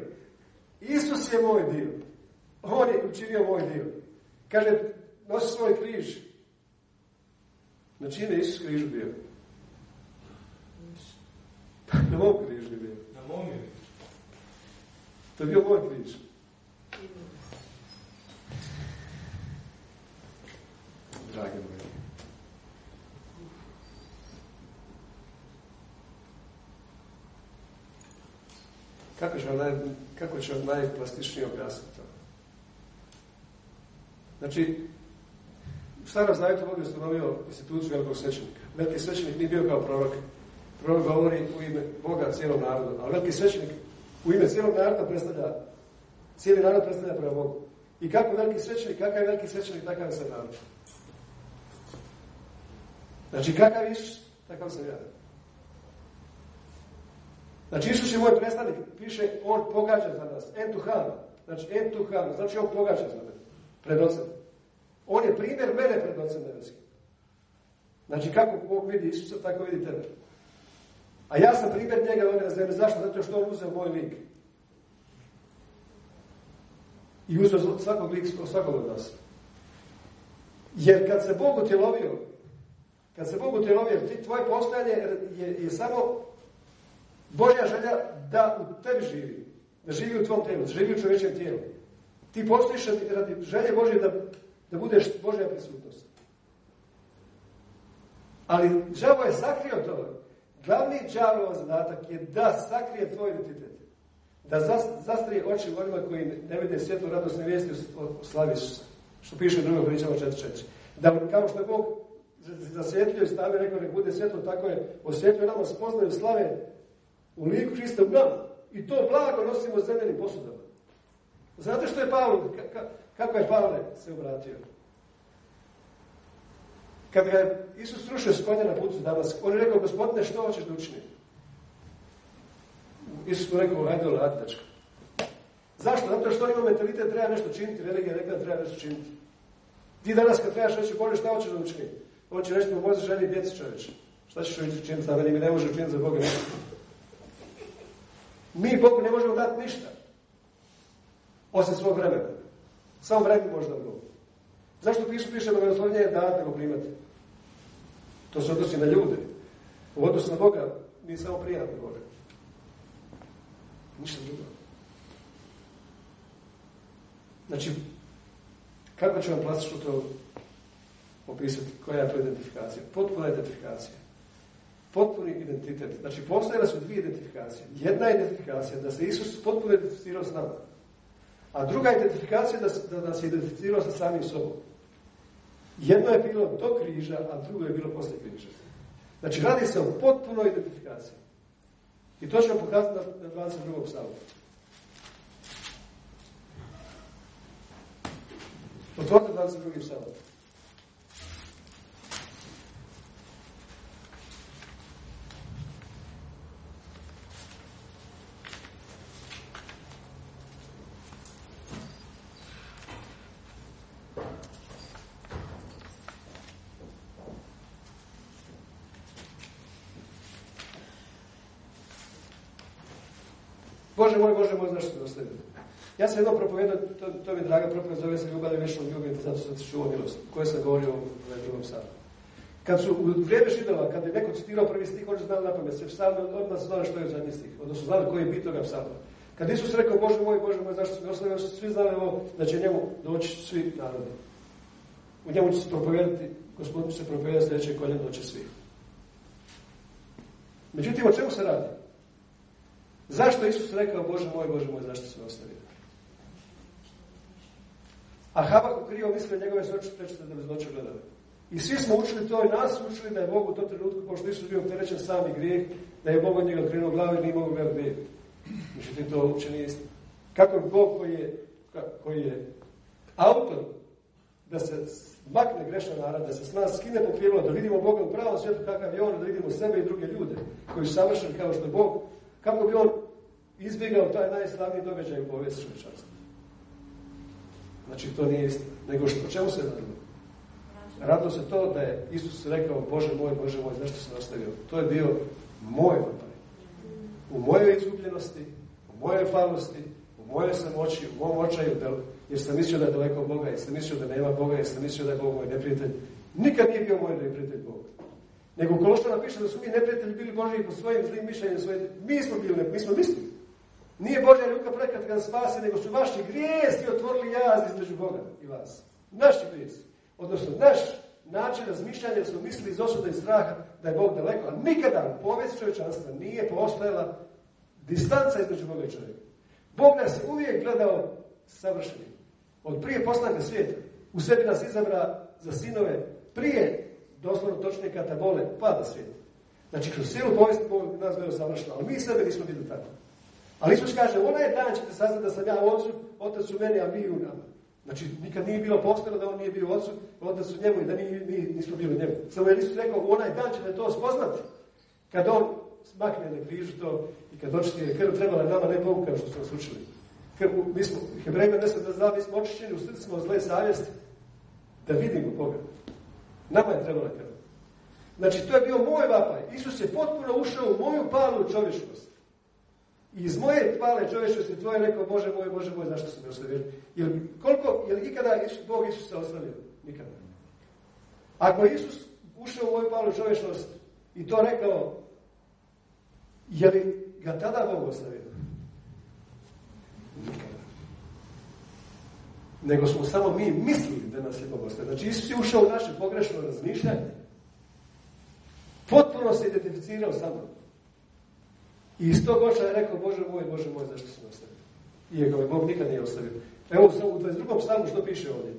[SPEAKER 1] Isus je moj dio. On je učinio moj dio. Kaže, nosi svoj križ. Na čime je Isus križ bio? Na mom križu je bio.
[SPEAKER 3] Na mom je.
[SPEAKER 1] To je bio moj križ. Dragi moji. Kako vam, naj, kako ću vam najplastičnije objasniti to? Znači, u starom znaju Bog je ustanovio instituciju velikog svećenika. Veliki svećenik nije bio kao prorok. Prorok govori u ime Boga cijelom narodu, ali veliki svećenik u ime cijelog naroda predstavlja, cijeli narod predstavlja prema Bogu. I kako veliki svećenik, kakav je veliki svećenik, takav je sad narod. Znači, kakav je Isus, takav sam ja. Znači, Isus je moj predstavnik, piše, on pogađa za nas, entuhan, znači entuhan, znači on pogađa za mene, pred ocem. On je primjer mene pred ocem nebeskim. Znači, kako Bog vidi Isusa, tako vidi tebe. A ja sam primjer njega ovdje na zemlji. Zašto? Zato što on uzeo moj lik. I uzeo svakog lik, svakog od nas. Jer kad se Bog utjelovio, kad se Bog utjelovio, ti, tvoje postojanje je, je samo Božja želja da u tebi živi. Da živi u tvom tijelu, da živi u čovječem tijelu. Ti postojiš radi želje Božje da, da budeš Božja prisutnost. Ali žavo je sakrio to. Glavni džavlov zadatak je da sakrije tvoj identitet. Da zastrije oči onima koji ne vide svjetlo radosne vijesti o slavi. Što piše u drugom pričama 4.4. Da kao što je Bog zasvjetlio i stavio rekao nek bude svjetlo, tako je osvjetlio nama spoznaju slave u liku Hrista u nama. I to blago nosimo zemljenim posudama. Znate što je Pavle, kako je Pavle se obratio? Kad ga je Isus srušio s konja na putu danas, on je rekao, gospodine, što hoćeš da učini? Isus mu rekao, ajde, dečko. Zašto? Zato što ima mentalitet, treba nešto činiti, religija rekla treba nešto činiti. Ti danas kad trebaš reći, Bože, šta hoćeš da učini? On će reći, pomozi ženi djeci čovječe. Šta ćeš učiniti za meni? Mi ne može učiniti za Boga. Mi Bogu ne možemo dati ništa. Osim svog vremena. Samo vremena možda Bogu. Zašto pisu piše da je dat nego primati? To se odnosi na ljude. U odnosu na Boga mi samo prijatno Boga. Ništa drugo. Znači, kako ću vam plastično to opisati? Koja je to identifikacija? Potpuna identifikacija. Potpuni identitet. Znači, postojale su dvije identifikacije. Jedna je identifikacija da se Isus potpuno identificirao s nama. A druga identifikacija da, da je identificirao sa samim sobom. Jedno je bilo do križa, a drugo je bilo poslije križa. Znači, radi se o potpunoj identifikaciji. I to ćemo pokazati na, na 22. psalmu. Otvorite 22. psalmu. Bože moj, Bože moj, zašto ste ostavili? Ja sam jedno propovedao, to, mi je draga propoved, zove se ljubav i vječnom ljubim, zato sam se čuo milost, koje sam govorio u drugom sadu. Kad su u vrijeme židova, kad je neko citirao prvi stih, oni su znali na pamet, se psalm, odmah znali što je zadnji stih, odnosno znali koji je bit toga psalma. Kad Isus rekao, Bože moj, Bože moj, zašto se ostavio, su svi znali ovo, da će njemu doći svi narodi. U njemu će se propovedati, gospodin će se propovedati sljedeće kolje doće svi. Međutim, o čemu se radi? Zašto Isus rekao, Bože moj, Bože moj, zašto se ostavio? A Habak krivo mislio njegove su oči prečite da bi gledali. I svi smo učili to i nas učili da je Bog u tom trenutku, pošto Isus bio opterećen sami grijeh, da je Bog od njega krenuo glavu i nije mogu gledati Međutim, to uopće nije isto. Kako je Bog koji je, koji je autor da se makne grešna narada, da se s nas skine pokrivalo, da vidimo Boga u pravom svijetu kakav je on, da vidimo sebe i druge ljude koji su savršeni kao što je Bog, kako bi on izbjegao taj najslavniji događaj u povijesti čovječanstva. Znači, to nije isto. Nego što, čemu se radilo? Radilo se to da je Isus rekao, Bože moj, Bože moj, zašto se nastavio? To je bio moj vapaj. U mojoj izgubljenosti, u mojoj falosti, u mojoj samoći, u mom očaju, jer sam mislio da je daleko Boga, jer sam mislio da nema Boga, jer sam mislio da je Bog moj neprijatelj. Nikad nije bio moj neprijatelj Bog. Nego u Kološtana piše da su mi neprijatelji bili Boži po svojim zlim mišljenjem, svojim... mi smo bili, mi smo mislili. Nije Božja ruka prekat ga spasi, nego su vaši grijesi otvorili jaz između Boga i vas. Naši grijesi. Odnosno, naš način razmišljanja smo mislili iz osuda i straha da je Bog daleko, a nikada u povijest čovječanstva nije postojala distanca između Boga i čovjeka. Bog nas je uvijek gledao savršeni. Od prije postanka svijeta. U sebi nas izabra za sinove prije, doslovno točnije katabole, pada svijeta. Znači, kroz cijelu povijest nas gledao savršeno, ali mi sebe nismo bili tako. Ali Isus kaže, onaj dan ćete saznati da sam ja ocu, otac u meni, a vi u nama. Znači, nikad nije bilo postojalo da on nije bio ocu, otac u njemu i da nije, nije, nismo bili u njemu. Samo je Isus rekao, onaj dan ćete to spoznati. Kad on smakne na križu to i kad očiti krv trebala nama, ne Bogu kao što smo nas učili. Mi smo, Hebrejima ne da zna, mi smo očišćeni u srcu smo zle savjesti da vidimo Boga. Nama je trebala krv. Znači, to je bio moj vapaj. Isus je potpuno ušao u moju palu čovječnost. I iz moje hvale čovječnosti tvoje rekao, Bože moj, Bože moj, zašto sam me ostavio? Jel, koliko, jel ikada Isus, Bog Isusa ostavio? Nikada. Ako je Isus ušao u moju palu čovječnost i to rekao, je li ga tada Bog ostavio? Nikada. Nego smo samo mi mislili da nas je Bog. Znači Isus je ušao u naše pogrešno razmišljanje. Potpuno se identificirao sa mnom. I iz tog oča je rekao, Bože moj, Bože moj, zašto sam ostavio? Iako me Bog nikad nije ostavio. Evo u 22. psalmu što piše ovdje.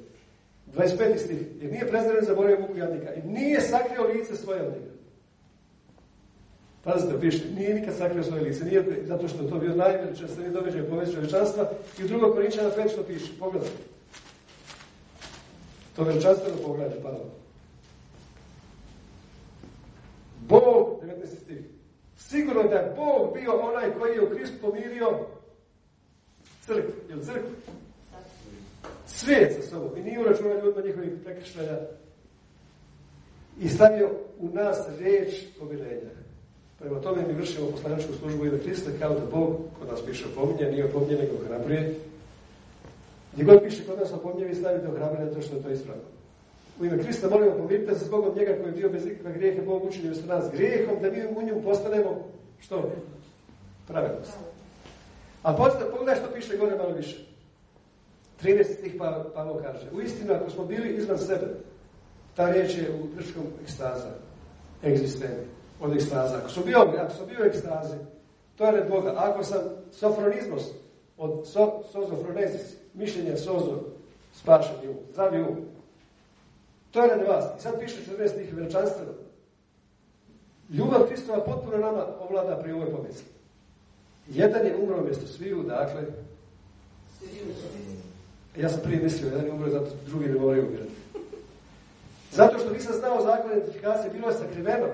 [SPEAKER 1] 25. stih. Jer nije prezren zaboravio muku jadnika. I nije sakrio lice svoje od njega. Pazite, piše, nije nikad sakrio svoje lice. Nije zato što to bio najveličanstveniji događaj povijesti čovječanstva. I u drugog Korinčana 5 što piše. Pogledajte. To veličanstveno pogledajte, Pavlo. Bog, 19. stih. Sigurno da je Bog bio onaj koji je u Kristu pomirio crkvu. Je crkvu? Svijet sa sobom. I nije uračunao ljudima njihovih prekršaja. I stavio u nas riječ pomirenja. Prema tome mi vršimo poslaničku službu ime Krista kao da Bog kod nas piše opominje, nije opominje nego hrabrije. Gdje god piše kod nas opominje, vi stavite ohrabrije to što je to ispravno. U ime Krista molimo pomirite se zbog od njega koji je bio bez ikakve grijehe, Bog učinio s nas grijehom, da mi u njemu postanemo što? Pravednost. A pogledaj što piše gore malo više. 13 stih pa, Pavlo kaže. U istinu, ako smo bili izvan sebe, ta riječ je u grčkom ekstaza, egzisteni, od ekstaza. Ako sam bio, ako sam bio ekstazi, to je red Boga. Ako sam sofronizmos, od so, sozofronezis, mišljenje sozo, spašeni um, zdravi um, to je radi vas. I sad piše 14 stih veličanstveno. Ljubav Kristova potpuno nama ovlada pri ovoj pomisli. Jedan je umro mjesto sviju, dakle... Ja sam prije mislio, jedan je umro, zato drugi ne moraju umirati. Zato što nisam znao zakon identifikacije, bilo je sakriveno.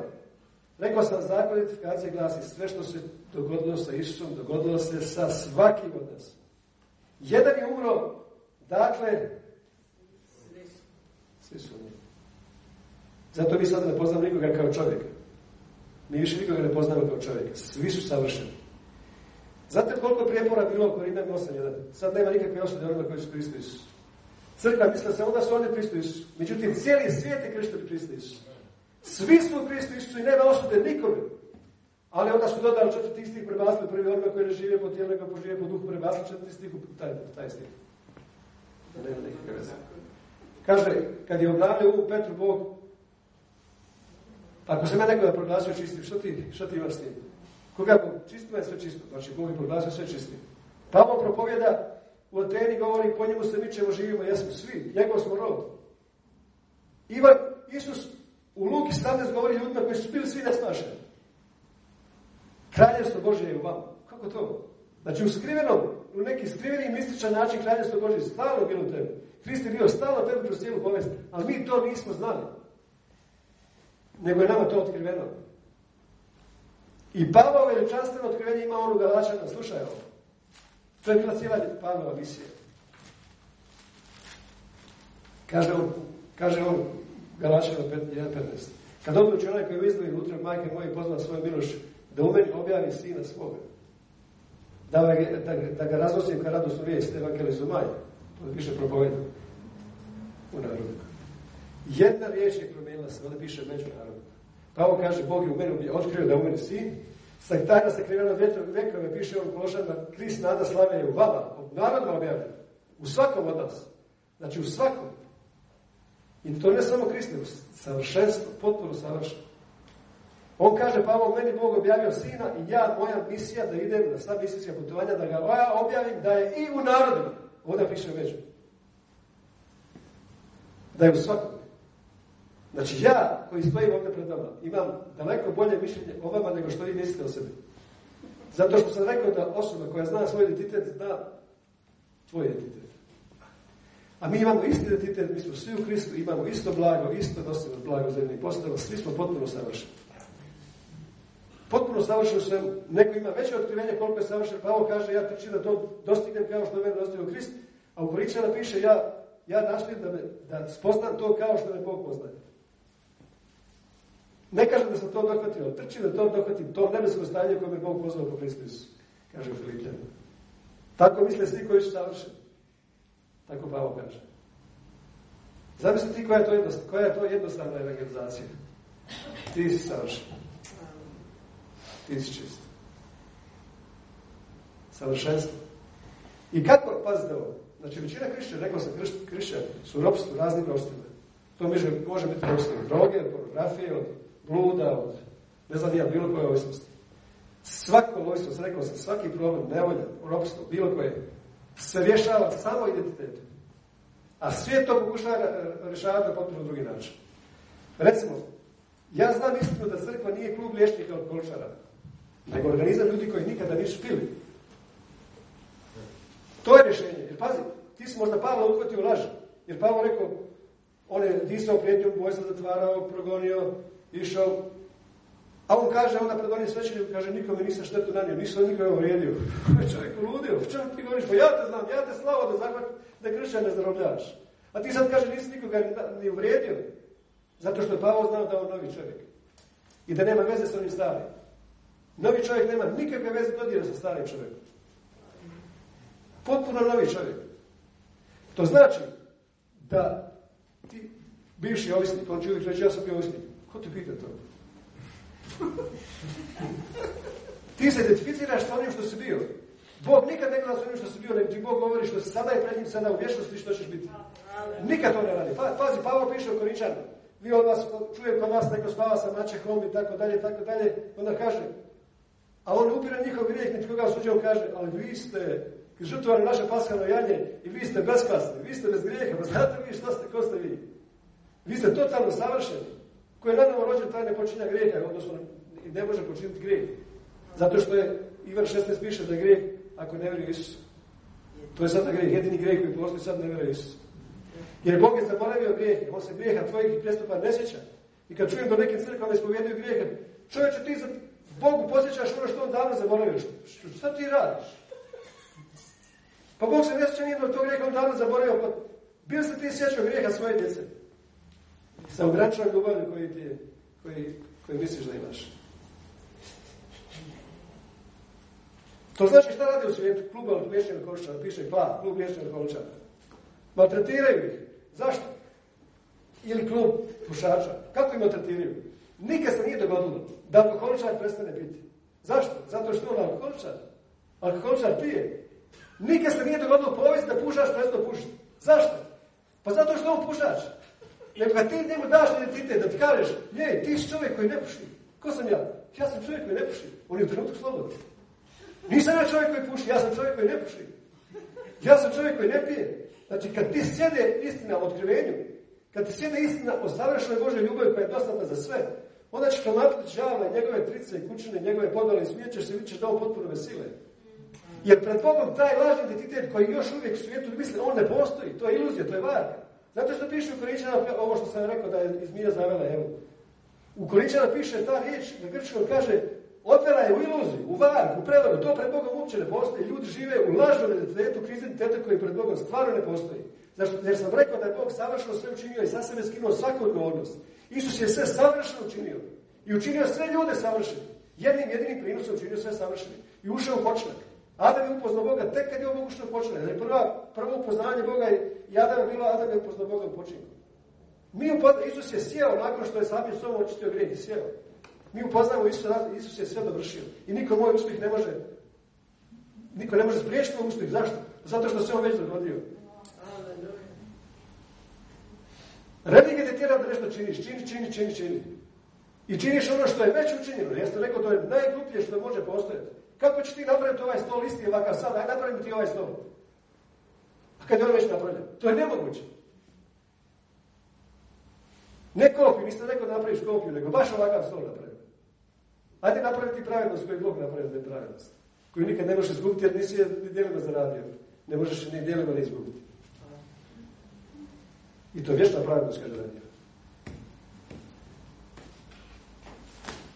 [SPEAKER 1] Rekao sam, zakon identifikacije glasi, sve što se dogodilo sa Isusom, dogodilo se sa svakim od nas. Jedan je umro, dakle, svi su umrli. Zato mi sada ne poznamo nikoga kao čovjeka. Mi više nikoga ne poznamo kao čovjeka. Svi su savršeni. Znate koliko prijepora bilo oko Rimljan 8.1? Sad nema nikakve osude onima koji su Kristo Isus. Crkva misle samo da su oni Kristo. Međutim, cijeli svijet je Kristo Kristo. Svi smo u Kristu Isusu i nema osude nikome. Ali onda su dodali četvrti stih prebacili prvi onima koji ne žive po tijelu, nego požive po duhu, prebacili četvrti stih u taj, taj stih. Da nema nikakve veze. Kaže, kad je obnavljao u Petru Bog, ako se me nekoga proglasio čistim, što ti, što imaš s tim? Koga Bog čisto je sve čisto, znači Bog je proglasio sve čistim. Pavlo propovjeda u Ateni govori, po njemu se mi ćemo živimo, jesmo svi, njegov smo rod. Ivan, Isus u Luki 17 govori ljudima koji su bili svi nesmašeni. Kraljevstvo Božje je u vama. Kako to? Znači u skrivenom, u neki skriveni mističan način kraljevstvo Božje stalno bilo u tebi. Hrist je bio stalno tebi kroz cijelu povest, ali mi to nismo znali. Nego je nama to otkriveno. I Pavao veličanstveno otkrivenje ima onu Galačana, slušaj ovo. To je bila cijela Pavlova misija. Kaže on, kaže on Galačana 1.15. Kad odluči onaj koji izdovi unutra majke moje pozna svoju milošću, da u meni objavi sina svoga. Da, da, da, ga raznosim kao radosnu vijest, evangelizu maj. To piše propoveda u narodu. Jedna riječ je promijenila se, ovdje piše među narodu. Pavo kaže, Bog je u meni otkrio da u meni sin, sa tajna sakrivena od vekove, piše on Kološanima, Krist nada slave je u vama, od naroda. U svakom od nas. Znači u svakom. I to ne samo Krist, nego savršenstvo, potpuno savršeno. On kaže, Pavo, meni Bog objavio sina i ja, moja misija da idem na sva misijska putovanja, da ga ja objavim, da je i u narodima. Ovdje piše među. Da je u svakom. Znači ja, koji stojim ovdje pred vama, imam daleko bolje mišljenje o vama nego što vi mislite o sebi. Zato što sam rekao da osoba koja zna svoj identitet, zna tvoj identitet. A mi imamo isti identitet, mi smo svi u Kristu, imamo isto blago, isto nosimo blago zemlji postava, svi smo potpuno savršeni. Potpuno savršen sam, neko ima veće otkrivenje koliko je savršen, pa ovo kaže, ja trčim da to dostignem kao što je mene dostigao Krist, a u Koričana piše, ja, ja nastojim da, me, da spoznam to kao što me Bog poznaje. Ne kažem da sam to dohvatio, trčim da to dohvatim, to nebesko stanje koje me Bog pozvao po Kristu kaže Filipljani. Tako misle svi koji su savršeni. Tako Pavo kaže. Zamisli ti koja je to, jednostavna, koja je to jednostavna evangelizacija. Ti si savršen. Ti si čist. Savršenstvo. I kako, pazite ovo, znači većina krišćana, rekao sam krišćani, su ropstvo, raznim ropstvima. To može, može biti ropstvo od droge, od pornografije, od bluda, od ne znam ja, bilo koje ovisnosti. Svako ovisnost, rekao sam, svaki problem, nevolja, ropstvo, bilo koje, se rješava samo identitetom. A svijet to pokušava rješavati na potpuno drugi način. Recimo, ja znam istinu da crkva nije klub liječnika od kolčara, nego organizam ljudi koji nikada nisu pili. To je rješenje. Jer pazi, ti si možda Pavla uhvatio laž. Jer Pavlo rekao, on je disao prijetnju, boj se zatvarao, progonio, išao. A on kaže, onda pred onim svećenim, kaže, nikome nisam štetu nanio, nisam nikome uvrijedio. Čovjek uludio, čemu ti govoriš? Pa ja te znam, ja te slavo da zahvat, da kršćan ne zarobljaš. A ti sad kaže, nisi nikoga ni uvrijedio. Zato što je Pavao znao da on novi čovjek. I da nema veze sa onim starim. Novi čovjek nema nikakve veze dodira sa starim čovjekom. Potpuno novi čovjek. To znači da ti, bivši ovisnik, on će uvijek reći, ja sam bio ovisnik. Ko te pita to? Ti se identificiraš sa onim što si bio. Bog nikad ne gleda s onim što si bio, nego ti Bog govori što si sada i pred njim sada u vječnosti što ćeš biti. Nikad to ne radi. Pa, pazi, Pavo piše u Koričanu. Vi od vas, čuje kod vas neko spava sa mačehom i tako dalje, tako dalje. Onda kaže, a on upire njihov grijeh, niti koga suđao kaže, ali vi ste žrtvovali naše paskano janje i vi ste bespasni, vi ste bez grijeha, pa znate vi što ste, ko ste vi? Vi ste totalno savršeni. Ko je nadamo rođen, taj ne počinja grijeha, odnosno ne može počiniti grijeh. Zato što je Ivan 16 piše da je grijeh ako ne vjeruje Isus. To je sada grijeh, jedini grijeh koji postoji sad ne vjeruje Isus. Jer Bog je zaboravio grijeh, on se grijeha tvojih prestupa ne sjeća. I kad čujem do neke crkve ispovjedaju grijehe, čovječe ti za Bogu posjećaš ono što on davno zaboravio. Šta ti radiš? Pa Bog se ne sjeća nijedno tog grijeha, on davno zaboravio. Pa bil se ti sjećao grijeha svoje djece? Sa ograničenom ljubavlju koji ti koji, koji misliš da imaš. To znači šta radi u svijetu? Klub liječnika količana, piše KLA, klub liječnika količana. Maltretiraju ih. Zašto? Ili klub pušača. Kako ih maltretiraju? Nikad se nije dogodilo da alkoholičar prestane piti. Zašto? Zato što on alkoholičar. Alkoholičar pije. Nikad se nije dogodilo povijesti da pušač prestao pušiti. Zašto? Pa zato što on pušač. Nego kad ti njemu daš identitet, da ti kažeš, je, ti si čovjek koji ne puši. Ko sam ja? Ja sam čovjek koji ne puši. On je u trenutku slobodan. Nisam ja čovjek koji puši, ja sam čovjek koji ne puši. Ja sam čovjek koji ne pije. Znači, kad ti sjede istina o otkrivenju, kad ti sjede istina o savršenoj Božoj ljubavi koja je dostatna za sve, onda ćeš promatrati žavle, njegove trice i kućine, njegove podvale i smijećeš se i vidiš da on potpuno vesile. Jer pred Bogom taj lažni identitet koji još uvijek u svijetu misli, on ne postoji, to je iluzija, to je varka. Zato što piše u Korinčana, ovo što sam rekao da je izmija zavela, evo. U Korinčana piše ta riječ, na grčkom kaže, Otvera je u iluziju, u varku, u prevaru. To pred Bogom uopće ne postoji. Ljudi žive u lažnom identitetu, krizni identitetu koji pred Bogom stvarno ne postoji. Zašto? Jer sam rekao da je Bog savršeno sve učinio i sa sebe skinuo svaku odgovornost. Isus je sve savršeno učinio. I učinio sve ljude savršeni. Jednim jedinim prinosom učinio sve savršeni. I ušao u početak. Adam je upoznao Boga tek kad je on u početak. Jer prva, prvo upoznanje Boga i Adam je bilo, Adam je upoznao Boga početku. Mi upozna, Isus je sjeo nakon što je samim sobom očistio grijeh i sjeo. Mi upoznamo Isus, Isus je sve dovršio. I niko moj uspjeh ne može, niko ne može spriječiti moj uspjeh. Zašto? Zato što se on već dogodio. Religija te tjera da nešto činiš. Čini, čini, čini, čini. I činiš ono što je već učinjeno. Sam rekao, to je najgluplje što može postojati. Kako ćeš ti napraviti ovaj stol isti ovakav sad? Aj napravim ti ovaj stol. A kad je on već napravljen? To je nemoguće. Ne kopiju, niste rekao da napraviš kopiju, nego baš ovakav stol napravi. Ajde napraviti pravednost koju Bog napravio da je pravednost. Koju nikad ne možeš izgubiti jer nisi ni djelima zaradio. Ne možeš ni djelima ne izgubiti. I to je vječna pravednost kaže radio.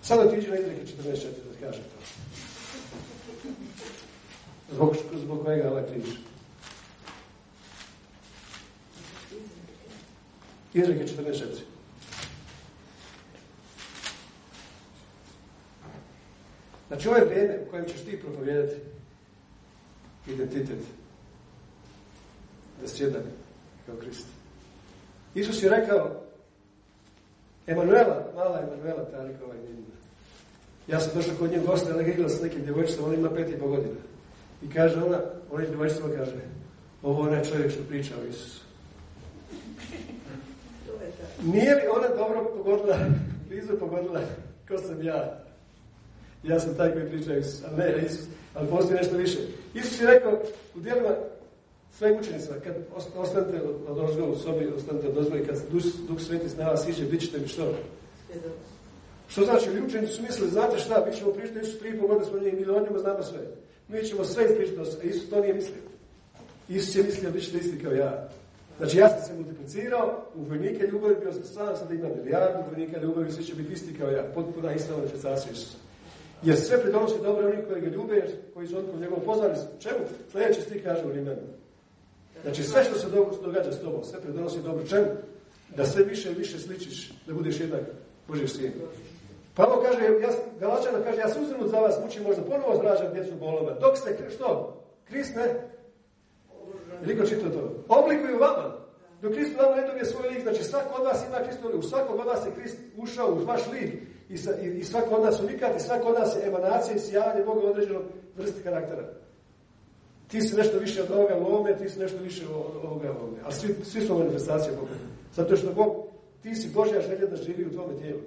[SPEAKER 1] Sada ti iđe na izreke 44 da kaže to. Zbog, zbog kojega ovaj križ. Izreke 44. Znači ovo je vrijeme u kojem ćeš ti propovijedati identitet. Da si jedan kao Krist. Isus je rekao Emanuela, mala Emanuela, ta rekao njima. Ja sam došao kod njeg gosta, ona igrala s nekim djevojčicom, ona ima pet i po godina. I kaže ona, ona djevojčicama kaže, ovo onaj čovjek što priča o Isusu. Nije li ona dobro pogodila, blizu pogodila, ko sam ja? Ja sam taj koji priča Isus, ali ne Isus, ali postoji nešto više. Isus je rekao u dijelima svojim učenicima, kad ostanete od u sobi, ostanete od i kad Duh, Duh Sveti s nama siđe, bit ćete mi što? Što znači, učenici su mislili, znate šta, mi ćemo pričati Isus tri i pol godine smo njih, mi o njemu znamo sve. Mi ćemo sve ispričati, Isus to nije mislio. Isus je mislio, bit ćete isti kao ja. Znači ja sam se multiplicirao, u vojnike ljubavi bio sam sam, sad imam milijardu vojnika ljubavi, svi će biti isti kao ja. Potpuna ista manifestacija Isusa. Jer sve pridonosi dobro oni koji ga ljube, koji su odkog njegovom poznali. Čemu? Sljedeći stih kaže u Rimenu. Znači sve što se događa s tobom, sve pridonosi dobro. Čemu? Da sve više i više sličiš, da budeš jednak Božih sin. Pavlo kaže, ja, Galačana kaže, ja sam uzrenut za vas, mučim možda ponovo zražam djecu bolova. Dok ste, što? Krist ne? Veliko čito to. Oblikuju vama. Dok Krist vama ne dobije svoj lik, znači svako od vas ima Kristo, u svakog od vas je Krist ušao u vaš lik. I, sa, i, i svako od nas unikat i svako od nas je emanacija i sijavanje Boga određenog vrsti karaktera. Ti si nešto više od ovoga lome, ti si nešto više od ovoga lome. Ali svi, svi smo manifestacije Boga. Zato što Bog, ti si Božja želja da živi u tome tijelu.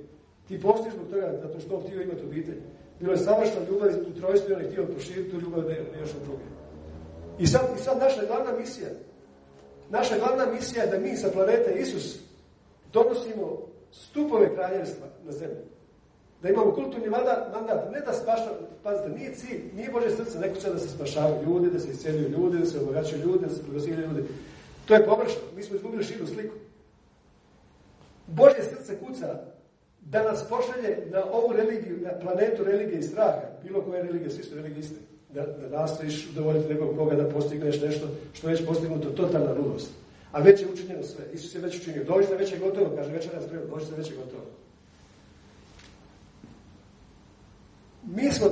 [SPEAKER 1] Ti postojiš zbog toga, zato što on htio imati obitelj. Bilo je savršena ljubav u trojstvu i on je htio proširiti tu ljubav da još od druge. I sad, I sad naša glavna misija, naša glavna misija je da mi sa planete Isus donosimo stupove kraljevstva na zemlju. Da imamo kulturni mandat, ne da spaša, pazite, nije cilj, nije Bože srce, neko će da se spašavaju ljudi, da se isceljuju ljudi, da se obogaćuju ljudi, da se proglasivaju ljudi. To je pogrešno. Mi smo izgubili širu sliku. Bože srce kuca da nas pošalje na ovu religiju, na planetu religije i straha, bilo koje religije, svi su religije da, da nastojiš udovoljiti nekog koga da postigneš nešto što je već postignuto, totalna ludost. A već je učinjeno sve. Isus je već učinio. Dođite, već je gotovo, kaže večera spremno, dođite, već je gotovo. Mi smo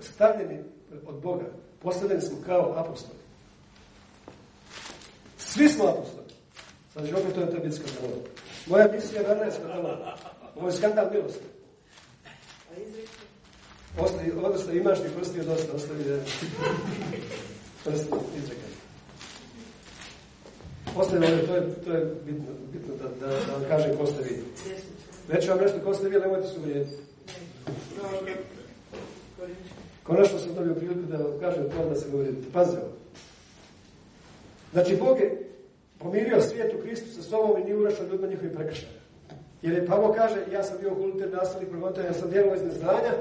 [SPEAKER 1] stavljeni od Boga, postavljeni smo kao apostoli. Svi smo apostoli. Ću opet to je skandalo. Moja misija je skandala. Ovo je skandal milosti. Ostavi, odnosno imaš ti prsti od dosta, ostavi da prsti izrekaj. Ostavi to je, to je bitno, bitno da, da, da vam kažem ko ste vi. Neću vam nešto ko ste vi, nemojte se uvrijediti. Konačno sam dobio priliku da vam kažem to da se govorite. Pazite ovo. Znači, Bog je pomirio svijet u Kristu sa sobom i nije urašao ljudima njihovih prekršaja. Jer je Pavlo kaže, ja sam bio kulter nastavnik progonitelja, ja sam djelovao iz neznanja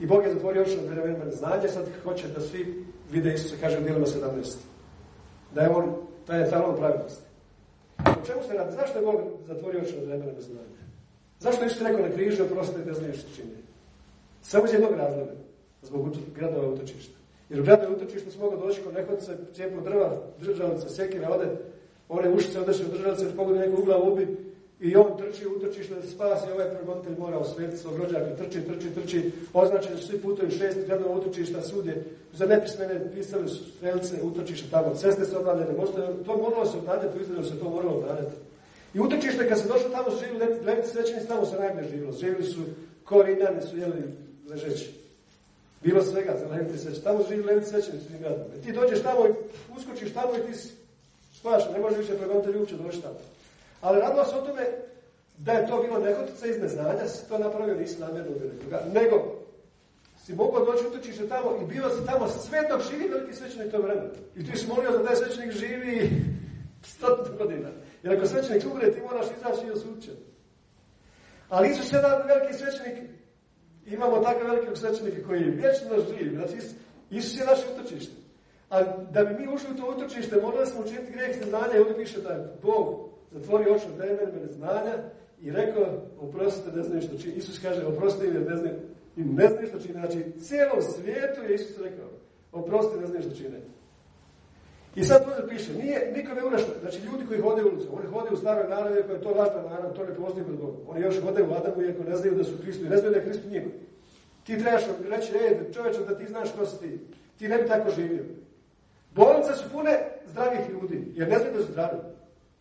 [SPEAKER 1] i Bog je zatvorio oči na vremenima neznanja, sad hoće da svi vide Isusa, kaže u dijelima 17. Da je on, taj je talon pravilnosti. O čemu se radi? Zašto je Bog zatvorio oči na vremena neznanja? Zašto Isus rekao na križu, oprostite, ne znaju što čini? Samo iz jednog razloga, zbog gradova utočišta. Jer u gradove utočišta su mogli doći kod nehodca, cijepo drva, državca, sekira, ode, one ušice odeše u državce, pogodi neku ugla ubi, i on trči, utrči da se spasi, ovaj pregonitelj mora osvetiti svog rođaka, trči, trči, trči, označeni su svi putovi šest gradova utočišta svudje, za nepismene pisali su strelce, utočište tamo, ceste su obnavljene, to moralo se obnavljati, izgledalo se to moralo obnavljati. I utočište, kad se došlo tamo, su živjeli leviti svećeni, tamo se najbolje živjelo. Živjeli su korinjani, su jeli ležeći. Bilo svega za leviti svećeni. Tamo su živjeli leviti svećeni su gradom. Ti dođeš tamo i uskočiš tamo i ti spaš, ne može više pregonitelj uopće doći tamo. Ali radilo se o tome da je to bilo nehotica iz neznanja, si to napravio, nisi namjerno ubio Nego, si mogao doći utočište tamo i bio si tamo sve dok živi veliki svećenik to vremena. I ti si molio da taj svećenik živi stotu godina. Jer ako svećenik umre, ti moraš izaći i osučen. Ali Isus je jedan veliki svećenik. Imamo takve velike svećenike koji vječno živi. Znači, Isus je naše utočište. A da bi mi ušli u to utočište, morali smo učiniti grijeh neznanja i ovdje piše da je Bog zatvorio oči od vremenima neznanja i rekao, oprostite, ne znaju što čini. Isus kaže, oprostite ne znaju, i ne znaju što čine. Znači, cijelom svijetu je Isus rekao, oprostite, ne znaju što čine. I sad to piše, nije, niko ne urašta, znači ljudi koji hode u ulicu, oni hode u staroj naravi, ako je to lažna narav, to ne postoji pred Bogom. Oni još hode u Adamu, iako ne znaju da su Kristu ne znaju da je Kristu njima. Ti trebaš reći, ej, čovječe, da ti znaš ko si ti. Ti ne bi tako živio. Bolnice su pune zdravih ljudi, jer ne znaju da su zdravi.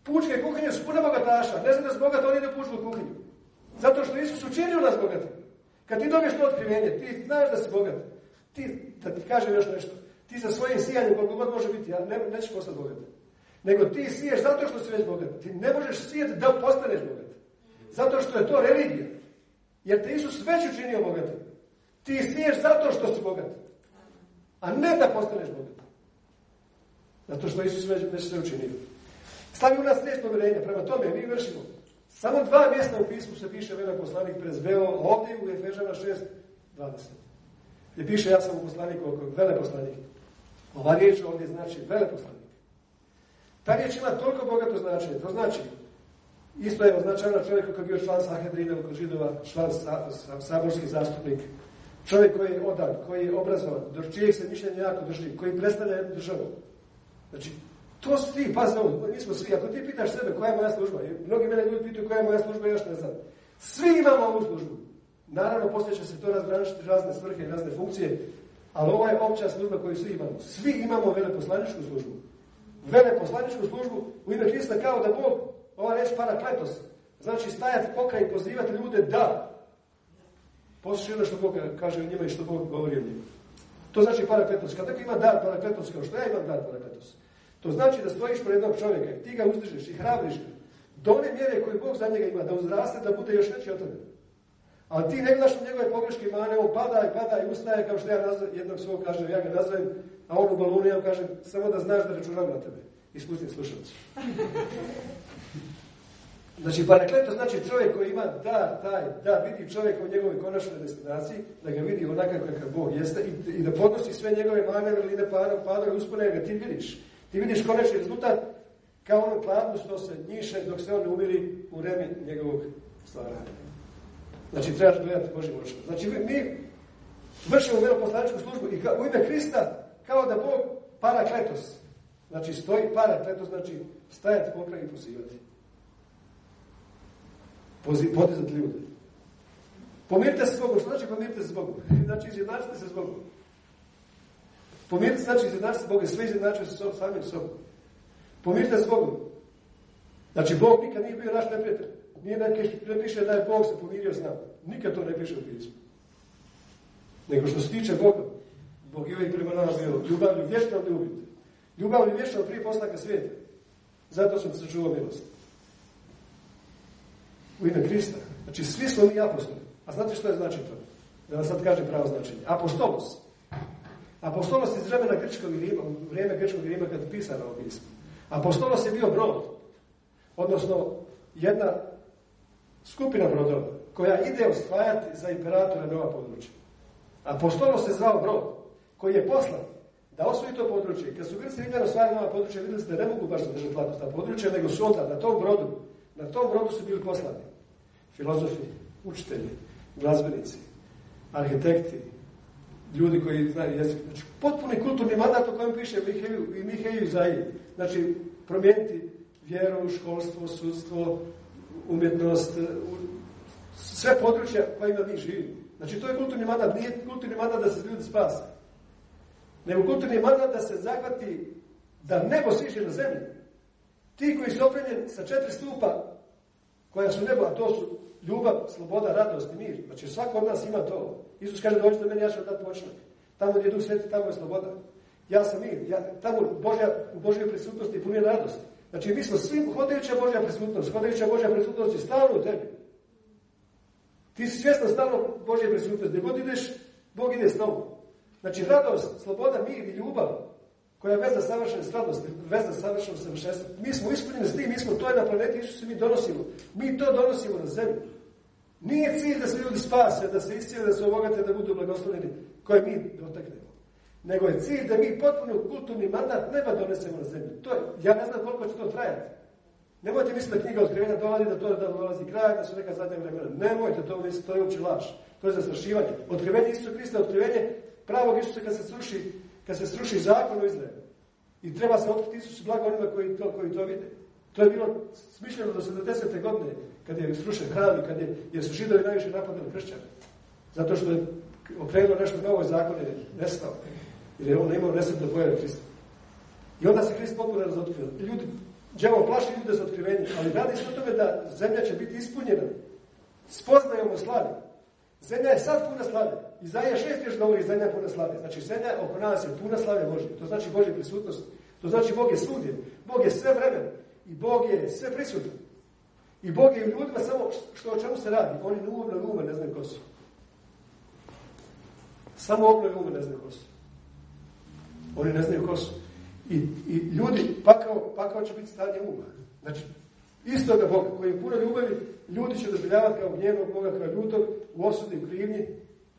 [SPEAKER 1] Pučke kuhinje su pune bogataša, ne znaju da su bogati, oni ne pučku kuhinju. Zato što Isus učinio nas bogati. Kad ti dobiješ to otkrivenje, ti znaš da si bogat. Ti, da ti kažem još nešto, ti sa svojim sijanjem, koliko god može biti, ja ne, nećeš postati bogat. Nego ti siješ zato što si već bogat. Ti ne možeš sijeti da postaneš bogat. Zato što je to religija. Jer te Isus već učinio bogat. Ti siješ zato što si bogat. A ne da postaneš bogat. Zato što Isus već, već sve učinio. Stavi u nas riječ povjerenja. Prema tome, mi vršimo. Samo dva mjesta u pismu se piše veleposlanik prezveo ovdje u Efežana 6.20. Gdje piše ja sam u poslaniku, veleposlanik. Ova riječ ovdje znači veleposlanik. Ta riječ ima toliko bogato značenje. To znači, isto je označavano čovjek koji je bio član Sahedrina kod židova, član saborski zastupnik, čovjek koji je odan, koji je obrazovan, do čijeg se mišljenja jako drži, koji predstavlja državu. Znači, to su ti, ovo, mi smo svi, ako ti pitaš sebe koja je moja služba, mnogi mene ljudi pitaju koja je moja služba, još ne znam. Svi imamo ovu službu. Naravno, poslije će se to razgraničiti razne svrhe i razne funkcije, ali ovo je opća služba koju svi imamo. Svi imamo veleposlaničku službu. Veleposlaničku službu u ime Krista kao da Bog, ova reč parakletos, znači stajati pokraj i pozivati ljude da. Poslušaj što Bog kaže o njima i što Bog govori o njima. To znači parakletos. Kad neko ima dar parakletos, kao što ja imam dar parakletos, to znači da stojiš pred jednog čovjeka i ti ga uzdižeš i hrabriš ga do one mjere koje Bog za njega ima, da uzraste, da bude još veći od tebe. Ali ti ne gledaš u njegove pogreške mane, on pada i pada i ustaje, kao što ja nazvam, jednog svog kažem, ja ga nazovem, a on u balonu, ja kažem, samo da znaš da računam na tebe. Ispustim slušalci. Znači, parakleto znači čovjek koji ima da, taj, da vidi čovjeka u njegovoj konačnoj destinaciji, da ga vidi onakav kakav Bog jeste i, i da podnosi sve njegove mane, veline, padove, padove, uspone, ga ti vidiš. Ti vidiš konačni rezultat kao ono pladnu što se njiše dok se on ne umiri u remi njegovog stvaranja. Znači, trebaš gledati Božim očima. Znači, mi vršimo vjeroposlaničku službu i u ime Krista kao da Bog parakletos. Znači, stoji parakletos, znači stajati pokraj i pozivati. podizati ljude. Pomirite se s Bogom. Što znači pomirite se s Bogom? Znači, izjednačite se s Bogom. Pomirite znači izjednačite s Bogom. Sve izjednačuje se samim sobom. Pomirite s Bogom. Znači, Bog nikad nije bio naš neprijatelj. Nije ne piše da je Bog se pomirio s nama. Nikad to ne piše u pismu. Nego što se tiče Boga, Bog je uvijek prema nama bio ljubavlju vječno ljubite. Ljubavlju vječno prije postanka svijeta. Zato sam se čuvao milost. U ime Krista. Znači, svi smo mi apostoli. A znate što je znači to? Da vam sad kažem pravo značenje. Apostolos. Apostolos iz vremena grčkog Rima, vrijeme grčkog Rima kad je pisano o pismu. Apostolos je bio brod. Odnosno, jedna skupina brodova koja ide osvajati za imperatora nova područja. Apostolo se zvao brod koji je poslan da osvoji to područje. Kad su Grci vidjeli osvajali nova područja, vidjeli ste da ne mogu baš zadržati lako ta područja, nego su onda na tom brodu, na tom brodu su bili poslani. Filozofi, učitelji, glazbenici, arhitekti, ljudi koji znaju jezik. Znači, potpuni kulturni mandat o kojem piše Miheju i Miheju Zaji. Znači, promijeniti vjeru, školstvo, sudstvo, umjetnost, sve područja kojima mi živimo. Znači, to je kulturni mandat. Nije kulturni mandat da se ljudi spase. Nego kulturni mandat da se zahvati da nebo siže na zemlji. Ti koji su opremljeni sa četiri stupa koja su nebo, a to su ljubav, sloboda, radost i mir. Znači svako od nas ima to. Isus kaže dođite meni, ja ću vam dati počinak. Tamo gdje je Duh Sveti, tamo je sloboda. Ja sam mir. Ja, tamo Božja, u Božjoj prisutnosti je punije radosti. Znači mi smo svi hodajuća Božja prisutnost. Hodajuća Božja prisutnost je stalno u tebi. Ti si svjestan stalno Božje prisutnosti. Gdje god ideš, Bog ide s tobom. Znači radost, sloboda, mir i ljubav koja je veza savršene stvarnosti, veza savršenog savršenstva. Mi smo ispunjeni s tim, mi smo, to je na planeti Isusu mi donosimo. Mi to donosimo na zemlju. Nije cilj da se ljudi spase, da se iscijeli, da se obogate, da budu blagoslovljeni, koje mi dotaknemo. Nego je cilj da mi potpuno kulturni mandat neba donesemo na zemlju. To je, ja ne znam koliko će to trajati. Nemojte misliti da knjiga otkrivenja dolazi, da to da dolazi kraj, da su neka zadnja vremena. Nemojte, to, to je uopće laž. To je zastrašivanje. Otkrivenje Isusa Krista, otkrivenje pravog Isusa kad se sruši, kad se sruši zakon u Izraelu. I treba se otkriti Isus blago onima koji to, koji to vide. To je bilo smišljeno do 70. godine, kad je srušen hram i kad je, jer su židovi najviše napadali kršćane. Zato što je okrenuo nešto novo i zakon je nestao. Jer je on imao nesretno pojave Hrista. I onda se Hrist potpuno razotkrio. Ljudi, džavo plaši ljude za otkrivenje, ali radi se o tome da zemlja će biti ispunjena. Spoznajemo slavi. Zemlja je sad puna slave. Izaja šest još govori zemlja puna slave. Znači zemlja oko nas je puna slave Božje. To znači Božje prisutnost. To znači Bog je svudje. Bog je sve vremena. I Bog je sve prisutan. I Bog je u ljudima samo što o čemu se radi. Oni umno ume ne znaju ko su. Samo obnove ume ne znaju ko su. Oni ne znaju ko su. I, i ljudi, pakao, pakao će biti stanje uma. Znači, istoga Boga koji je puno ljubavi, ljudi će doživljavati kao gnjevnog Boga, kao ljutog, u osudi, u krivnji,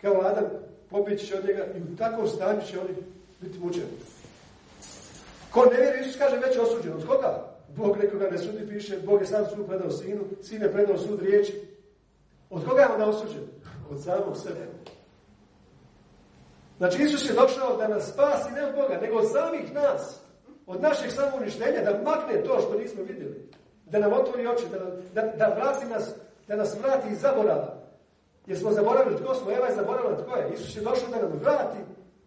[SPEAKER 1] kao Adam, pobjeći će od njega i u takvom stanju će oni biti mučeni. Ko ne vjeruje, Isus kaže već osuđen. Od koga? Bog nekoga ne sudi, piše, Bog je sam sud predao sinu, sin je predao sud riječi. Od koga je onda osuđen? Od samog sebe. Znači, Isus je došao da nas spasi ne od Boga, nego od samih nas. Od našeg samouništenja, da makne to što nismo vidjeli. Da nam otvori oči, da, da, da vrati nas, da nas vrati iz zaborava. Jer smo zaboravili tko smo, Eva je zaboravila tko je. Isus je došao da nam vrati.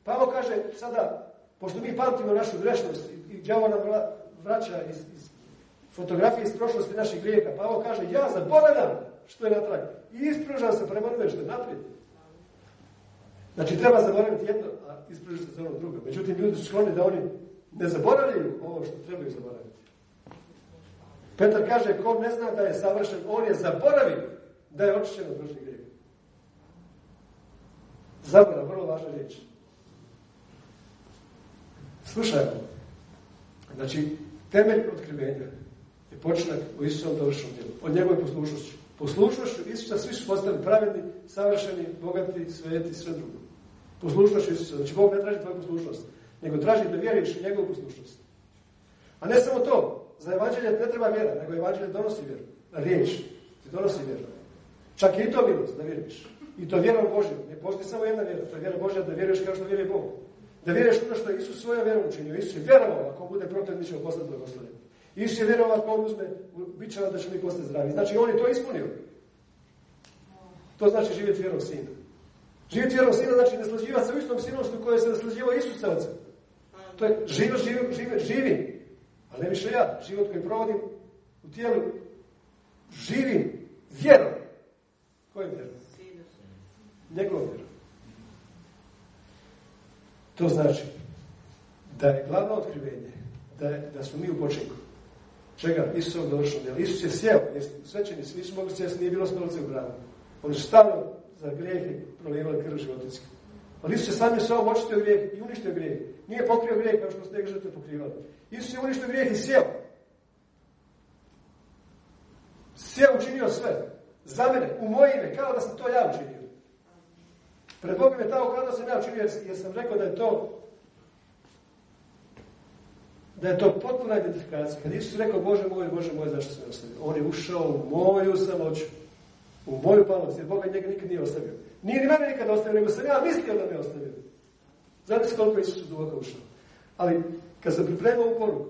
[SPEAKER 1] Pavo kaže sada, pošto mi pamtimo našu grešnost i, i djavo nam vraća iz, iz fotografije iz prošlosti naših grijeha. Pavo kaže, ja zaboravljam što je natrag. I ispružam se prema onome što je naprijed. Znači, treba zaboraviti jedno, a ispružiti se za ono drugo. Međutim, ljudi su skloni da oni ne zaboravljaju ovo što trebaju zaboraviti. Petar kaže, ko ne zna da je savršen, on je zaboravio da je očišćen od prošlih grijeha. Zaborav, vrlo važna riječ. Slušajmo. Znači, temelj otkrivenja počinak u Isusom dovršenom djelu. Od njegove poslušnošću. Poslušnošću Isusa svi su postali pravedni, savršeni, bogati, sveti, sve drugo. Poslušnošću Isusa. Znači, Bog ne traži tvoju poslušnost, nego traži da vjeruješ u njegovu poslušnost. A ne samo to. Za evanđelje ne treba vjera, nego evanđelje donosi vjeru. Riječ ti donosi vjeru. Čak i to milost da vjeruješ. I to vjera u Božju. Ne postoji samo jedna vjera. To je vjera Božja da vjeruješ kao što vjeruje Bog. Da vjeruješ ono što je Isus svoja vjera učinio. Isus je vjerovao, ako bude protiv, mi ćemo postati blagoslovljeni. Isus je vjerovao, ako on uzme, bit će da će mi postati zdravi. Znači, on je to ispunio. To znači živjeti vjerom sina. Živjeti vjerom sina znači naslađivati se u istom sinovstvu koje se naslađivao Isus. To je život, živi, živi, živi. Ali ne više ja. Život koji provodim u tijelu živim vjerom. Kojom vjerom? Njegovom vjerom. To znači da je glavno otkrivenje da, je, da smo mi u počinku. Čega? Isusov došao. Jer Isus je jer svećeni svi su mogli sjesti, nije bilo stolice u bravu. Oni su stavno za grijehe prolijevali krv životinski. Ali Isus je sam je svojom očitio grijeh i uništio grijeh. Nije pokrio grijeh kao što ste ga žrtve pokrivali. Isus je uništio grijeh i sjeo. Sjeo učinio sve. Za mene, u moje ime, kao da sam to ja učinio. Pred Bogom je tako kao sam ja učinio, jer sam rekao da je to da je to potpuna identifikacija. Kad Isus rekao, Bože moj, Bože moj, zašto me ostavio? On je ušao u moju samoću, u moju palost, jer Boga njega nikad nije ostavio. Nije ni mene nikad ostavio, nego sam ja mislio da me ostavio. Znate se koliko Isus duboko ušao. Ali, kad sam pripremao u poruku,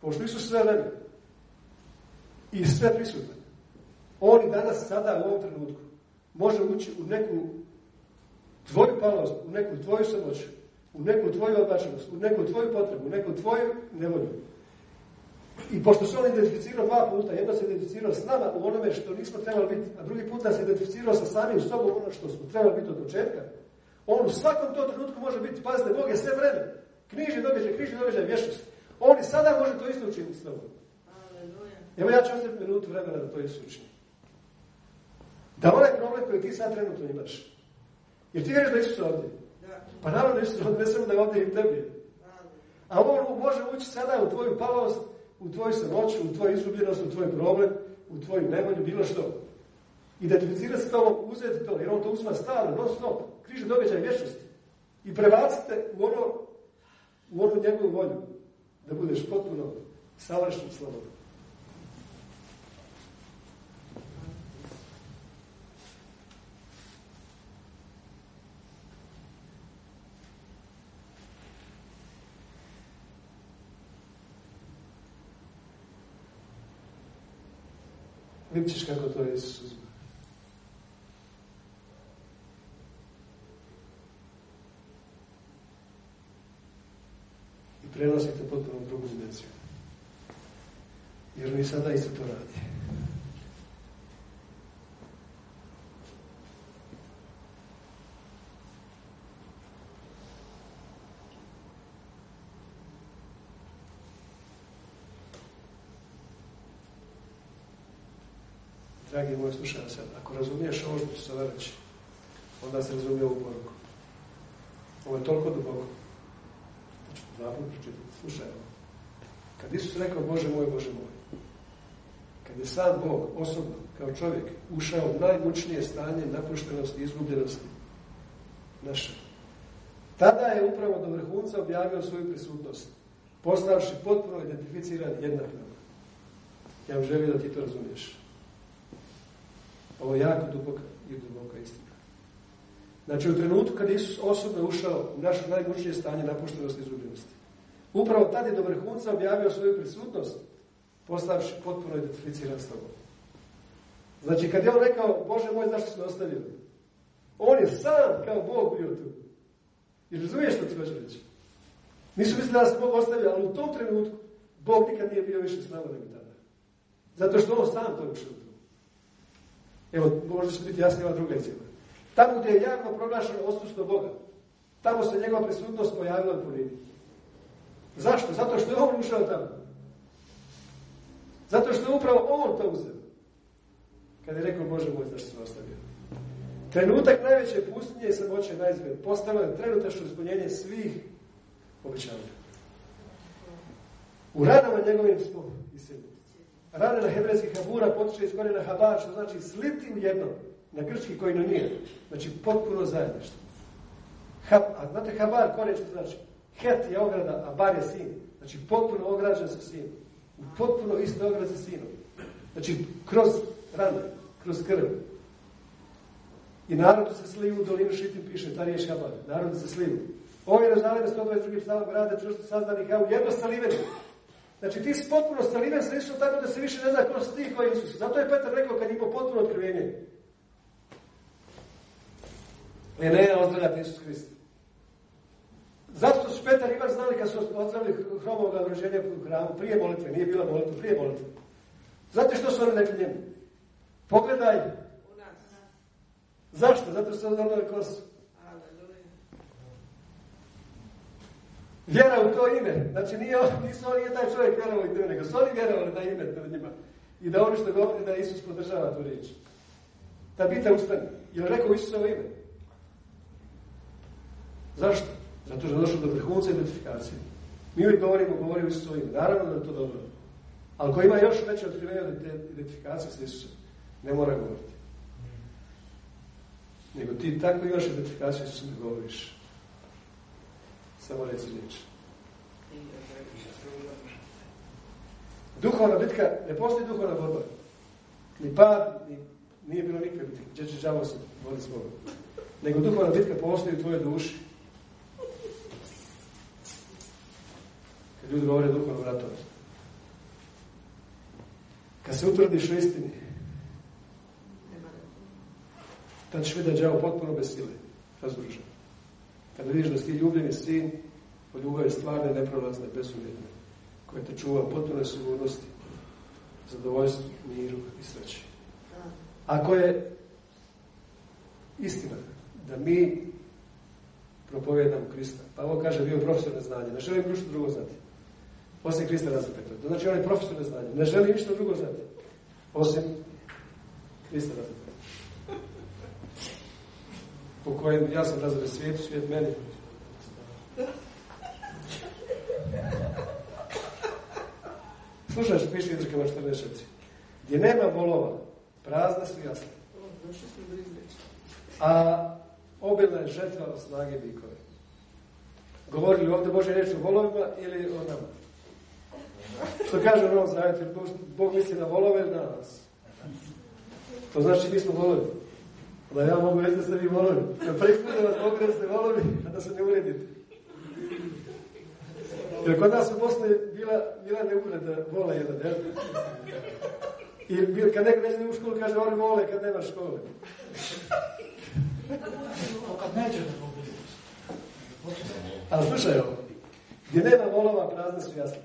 [SPEAKER 1] pošto Isus sve vreme i sve prisutan, on i danas, sada, u ovom trenutku, može ući u neku tvoju palost, u neku tvoju samoću, u neku tvoju odbačenost, u neku tvoju potrebu, u neku tvoju nevolju. I pošto se on identificirao dva puta, jedno se identificirao s nama u onome što nismo trebali biti, a drugi put se identificirao sa samim sobom ono što smo trebali biti od početka, on u svakom tom trenutku može biti, pazite, Bog je sve vreme. Knjiži događaj, knjiži događaj vječnost. On i sada može to isto učiniti s tobom. Evo ja ću ostaviti minutu vremena da to isto učini. Da onaj problem koji ti sad trenutno imaš, jer ti vjeriš da Isus ovdje, pa naravno Isus ne samo da je ovdje i tebi. A on može ući sada u tvoju palost, u tvoju samoću, u tvoju izgubljenost, u tvoj problem, u tvoju nevolju, bilo što. Identificirati se to, uzeti to, jer on to uzma stalno, non stop, križe događaj vječnosti. I prebacite u ono, u onu njegovu volju, da budeš potpuno savršen slobodan. Vidjet ćeš kako to Isus uzme. I prenosite potpuno drugu dimenziju. Jer mi sada isto to radi. dragi moj slušaj sad, ako razumiješ ovo što ću sada reći, onda se razumije ovu poruku. Ovo je toliko duboko. Znači, put pročitati. Slušaj ovo. Kad Isus rekao, Bože moj, Bože moj, kad je sam Bog osobno, kao čovjek, ušao u najmučnije stanje napuštenosti i izgubljenosti naše, tada je upravo do vrhunca objavio svoju prisutnost, postavši potpuno identificiran jednak nama. Ja vam želim da ti to razumiješ. Ovo je jako duboka i duboka istina. Znači, u trenutku kad Isus osobno ušao u naše najmučnije stanje napuštenosti i izgubljenosti, upravo tad je do vrhunca objavio svoju prisutnost, postavši potpuno identificiran s tobom. Znači, kad je on rekao, Bože moj, zašto si me ostavio? On je sam kao Bog bio tu. I razumiješ što ti hoće reći? Nisu mislili da se Bog ostavio, ali u tom trenutku Bog nikad nije bio više s nama nego tada. Zato što on sam to tu. Evo, možda će biti jasnija druga izjava. Tamo gdje je javno proglašeno osustvo Boga, tamo se njegova prisutnost pojavila u porini. Zašto? Zato što je on ušao tamo. Zato što je upravo on to uzeo. Kad je rekao, Bože moj, zašto se ostavio? Trenutak najveće pustinje i samoće na izgled postalo je trenutačno ispunjenje svih obećanja. U radama njegovim smo iselili. Rane na hebrejski habura potiče iz korijena habar, što znači sliti u jedno, na grčki koji no nije. Znači potpuno zajedništvo. Hab, a znate habar korijen što znači? Het je ograda, a bar je sin. Znači potpuno ograđen sa sinom. U potpuno isto ograd sa sinom. Znači kroz rane, kroz krv. I narodu se sliju u dolinu šitim piše, ta riječ habar. Narodu se sliju. Ovi Jeruzalim 122. psalom grada čvrsto sazdani kao jedno saliveni. Znači ti si potpuno staliven sa Isusom tako da se više ne zna ko si ti, ko je Isus. Zato je Petar rekao kad imao potpuno otkrivenje. Ne, ne, ozdravljati Isus Hrist. Zato su Petar i Ivan znali kad su ozdravili hromovog odruženja u hramu, prije molitve, nije bila molitva, prije molitve. Znate što su oni rekli njemu? Pogledaj. U nas. Zašto? Zato što su ozdravili kosu. Vjera u to ime. Znači nije, nisu oni, taj čovjek vjerovao i to nego su oni vjerovali da ime pred njima. I da oni što govori da Isus podržava tu riječ. Da bita ustane. Jer rekao Isusovo ime. Zašto? Zato što je došlo do vrhunca identifikacije. Mi uvijek govorimo, govorimo Isusovo ime. Naravno da je to dobro. Ali ko ima još veće otkrivenje od identifikacije s Isusom, ne mora govoriti. Nego ti tako imaš identifikaciju s čim govoriš. Samo reci riječ. Duhovna bitka, ne postoji duhovna borba. Ni pad, ni, nije bilo nikakve bitke. Gdje će žavo se voli svoga. Nego duhovna bitka postoji u tvojoj duši. Kad ljudi govore duhovnom ratovanju. Kad se utvrdiš u istini, tad ćeš vidjeti đavo potpuno bez sile, razoružan. Kad vidiš da si ti ljubljeni sin, od ljubavi stvarne, neprolazne, bezuvjetne, koje te čuva potpune sigurnosti, zadovoljstvu, miru i sreći. Ako je istina da mi propovedamo Krista, pa ovo kaže bio profesor neznanja, ne želim ništa drugo znati. Osim Krista razapeta. To znači on je profesor neznanja. Ne želi ništa drugo znati. Osim Krista razapeta. Po kojem ja sam razred svijetu, svijet meni. Slušaj što piše izrekama 14. Gdje nema volova, prazne su jasne. A obilna je žetva snage bikove. Govorili ovdje Bože reći o volovima ili o nama? Što kaže u Novom Bog misli na volove ili na nas? To znači mi smo volovi. Da ja mogu reći da ste vi volovi. Kad prvi da vas mogu reći da ste volovi, a da se ne uredite. Jer kod nas u Bosni bila, bila neugreda vola jedan, jel? I kad neko neće u školu, kaže oni vole kad nema škole.
[SPEAKER 3] kad neće da
[SPEAKER 1] Ali slušaj ovo. Gdje nema volova, prazne su jasne.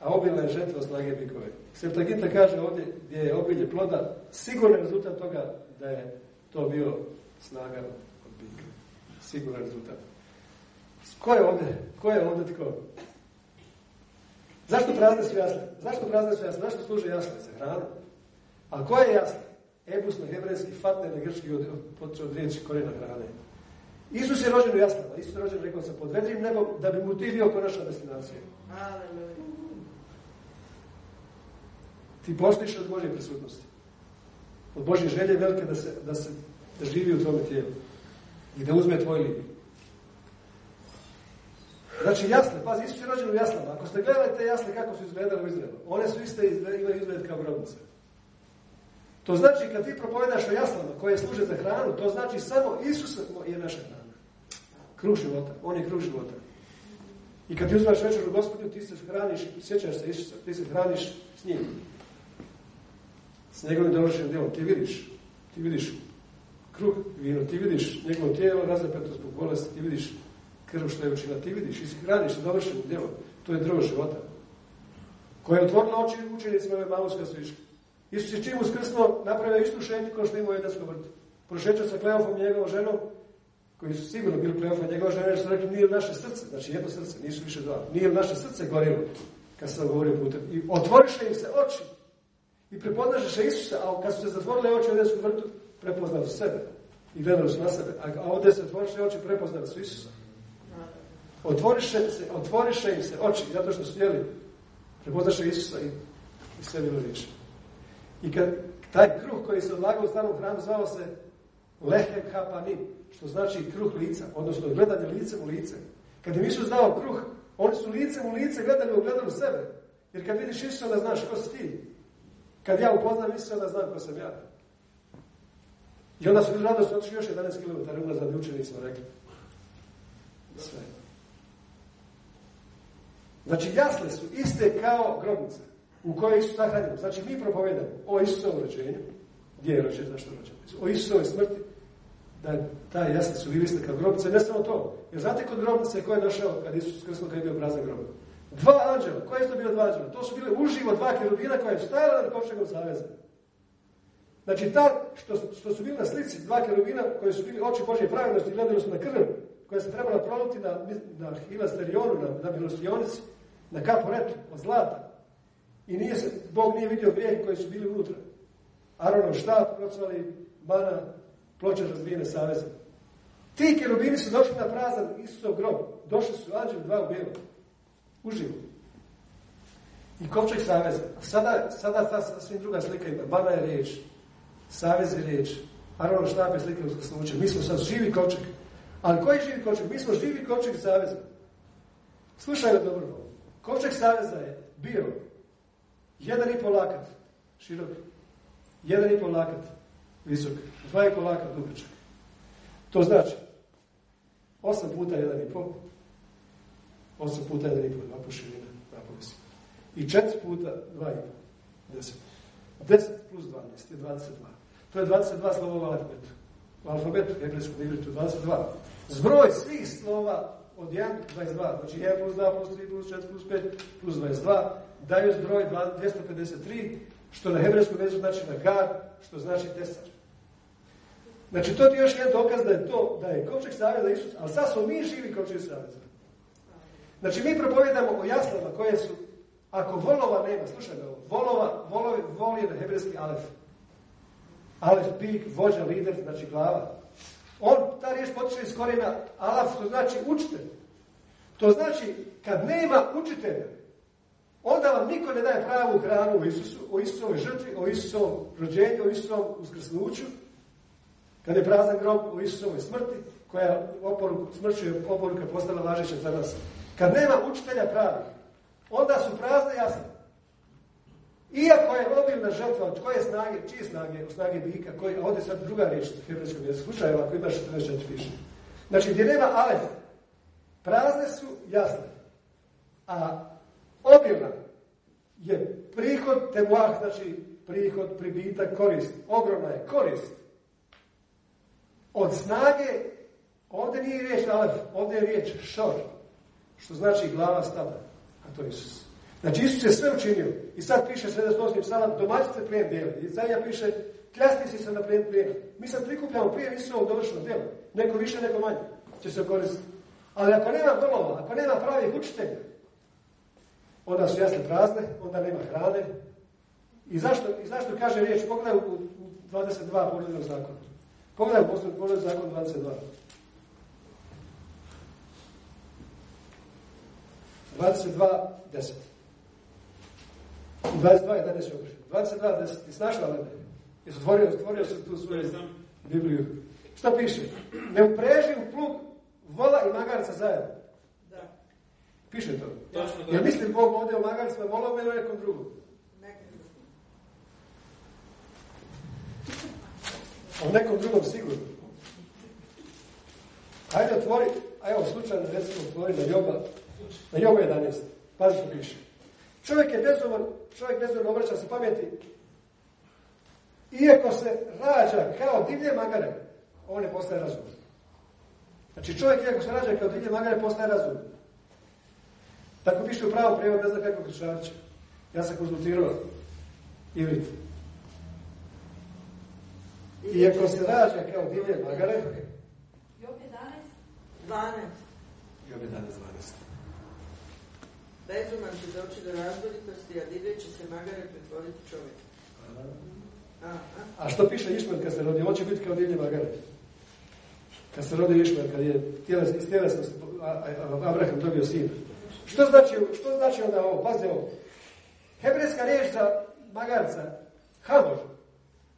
[SPEAKER 1] A obilna je žetva snage bikove. Sveta Gita kaže ovdje gdje je obilje ploda, sigurno rezultat toga da je to bio snaga od bika. Siguran rezultat. Ko je ovdje? Ko je ovdje tko? Zašto prazne su jasne? Zašto prazne su jasne? Zašto služe jasne? Za hranu. A ko je jasne? Ebusno, hebrejski, fatne, na grčki, od, od, od riječi korijena hrane. Isus je rođen u jasnama. Isus je rođen, rekao sam, pod vedrim nebom, da bi mu ti bio konačna destinacija. Ti postiš od Božje prisutnosti. Od Božje želje velike da se, da se da živi u tome tijelu. I da uzme tvoj lik. Znači jasne, pazi, Isus je rođen u jaslama. Ako ste gledali te jasne kako su izgledale u Izraelu, one su iste, imaju izgled kao grobnice. To znači kad ti propovedaš o jaslama koje služe za hranu, to znači samo Isus je naša hrana. Kruh života, on je kruh života. I kad ti uzmaš večeru gospodinu, ti se hraniš, sjećaš se Isusa, ti se hraniš s njim. S njegovim dovršenim djelom. Ti vidiš, ti vidiš kruh, vino, ti vidiš njegovo tijelo razapeto zbog bolesti, ti vidiš krv što je učinila, ti vidiš, i hraniš se dovršenim djelom. To je drvo života. Koje je otvorilo oči učenicima ove maluska su išli. Isus je čim uskrsnuo napravio istu šetnju kao što ima u Edenskom vrtu. Prošećao sa Kleofom njegovom ženom, koji su sigurno bili Kleofa njegova žena, jer su rekli nije naše srce, znači jedno srce, nisu više dva, nije naše srce gorilo, kad sam govorio putem. I otvoriše im se oči. I prepoznaše Isusa, a kad su se zatvorile oči u Edenskom vrtu, prepoznali su sebe. I gledali su na sebe. A ovdje se otvoriše oči, prepoznali su Isusa. Otvoriše, se, otvoriše im se oči, zato što su jeli. Prepoznaše Isusa i, i sve bilo više. I kad taj kruh koji se odlagao u starom hramu zvao se lehem hapanim, što znači kruh lica, odnosno gledanje licem u lice. Kad im Isus dao kruh, oni su licem u lice gledali u sebe. Jer kad vidiš Isusa, onda znaš ko si ti. Kad ja upoznam Isusa, onda znam ko sam ja. I onda su radosno otišli još 11 km unazad i učenicima rekli. Sve. Znači jasne su iste kao grobnice u kojoj Isus nahranjen. Znači mi propovedamo o Isusovom rođenju, gdje je rođen, zašto je rođen, o Isusovoj smrti, da ta jasne su bili kao grobnice, ne samo to. Jer znate kod grobnice ko je došao kad Isus skrsnuo kad je bio prazan grob? Dva anđela. Koje su to bilo dva anđela? To su bile uživo dva kerubina koja je stajala na kovčegom zaveza. Znači, ta, što, što su bili na slici, dva kerubina koji su bili oči Božje pravilnosti, gledali su na krv, koja se trebala proluti na, na hilasterionu, na, na milostionici, na kaporetu od zlata. I nije se, Bog nije vidio grijehe koji su bili unutra. Aronov štab, procvali mana, ploče razbijene saveze. Ti kerubini su došli na prazan Isusov grob. Došli su anđeli dva u bijelu. Uživo. I kovčeg saveza. Sada, sada ta svim druga slika ima. Mana je riječ. Savez je riječ. Arona štape slike uskrsnuće. Mi smo sad živi kovčeg. Ali koji živi kovčeg? Mi smo živi kovčeg saveza. Slušaj me dobro. Kovčeg saveza je bio jedan i pol lakat širok, jedan i pol lakat visok, dva i pol lakat dugačak. To znači osam puta jedan i pol, osam puta jedan i pol, dva širina, dva po visok. I četiri puta dva i pol, deset. Deset plus dvanest je dvadeset dva. To je 22 slova u alfabetu. U alfabetu, hebrejskom ivritu, 22. Zbroj svih slova od 1 do 22, znači 1 plus 2 plus 3 plus 4 plus 5 plus 22, daju zbroj 253, što na hebrejskom jeziku znači nagar, što znači tesar. Znači, to ti još jedan dokaz da je to, da je kovčeg savjeza Isus, ali sad smo mi živi kovčeg savjeza. Znači, mi propovedamo o jaslama koje su, ako volova nema, slušaj me ovo, volova, volovi, vol je na hebrejski alef. Alef, pik, vođa, lider, znači glava. On, ta riječ potiče iz korijena alaf, to znači učitelj. To znači, kad nema učitelja, onda vam niko ne daje pravu hranu o Isusu, o Isusovoj žrtvi, o Isusovom rođenju, o Isusovom uskrsnuću, kad je prazan grob o Isusovoj smrti, koja oporuku, smrću je oporuka postala važeća za nas. Kad nema učitelja pravih, onda su prazne jasne. Iako je obilna žrtva, od koje snage, čije snage, od snage bika, koji, a ovdje sad druga riječ u hebrejskom jeziku, slušaj ovako, imaš 44 piše. Znači, gdje nema alef, prazne su jasne, a obilna je prihod temuah, znači prihod, pribitak, korist. Ogromna je korist. Od snage, ovdje nije riječ alef, ovdje je riječ šor, što znači glava stada, a to je Isus. Znači Isus je sve učinio. I sad piše 78. psalam, domaćice plijen dijeli. I Izaija piše, kljasti si se na plijen plijena. Mi sad prikupljamo plijen Isusovog dovršenog djela. Neko više, neko manje će se koristiti. Ali ako nema vrlova, ako nema pravih učitelja, onda su jasne prazne, onda nema hrane. I zašto, i zašto kaže riječ? Pogledaj u 22 porednog zakona. Pogledaj u porednog zakon 22. 22, 10. 22, 11 još. 22, 10. Ti snašla lebe? Jesi otvorio, otvorio se tu svoju Bibliju. Šta piše? Ne upreži u plug vola i magarca zajedno.
[SPEAKER 2] Da.
[SPEAKER 1] Piše to.
[SPEAKER 3] Točno da.
[SPEAKER 1] Jer mislim Bog ovdje o magarcima volom ili nekom drugom? O nekom drugom sigurno. Ajde otvori, a evo slučajno recimo otvori na Joba, na Joba 11. Pazi što piše. Čovjek je bezuman, čovjek bezuman obraća se pameti. Iako se rađa kao divlje magare, on ne postaje razuman. Znači čovjek iako se rađa kao divlje magare, postaje razuman. Tako piše u pravom prijevod, ne znam kako Kršarića. Ja sam konzultirao Ivrit. Iako se rađa kao divlje magare,
[SPEAKER 2] Job 11.
[SPEAKER 3] 12.
[SPEAKER 1] Job 11, 12.
[SPEAKER 3] Bezuman će doći do razboritosti, a divlje će se magare pretvoriti čovjek. A, a.
[SPEAKER 1] A što piše Išmael kad se rodi? On će biti kao divlje magare. Kad se rodi Išmael, kad je tjeles, iz tjelesnosti Abraham dobio sin. Što znači, što znači onda ovo? Pazi ovo. Hebrejska riječ za magarca, hamor,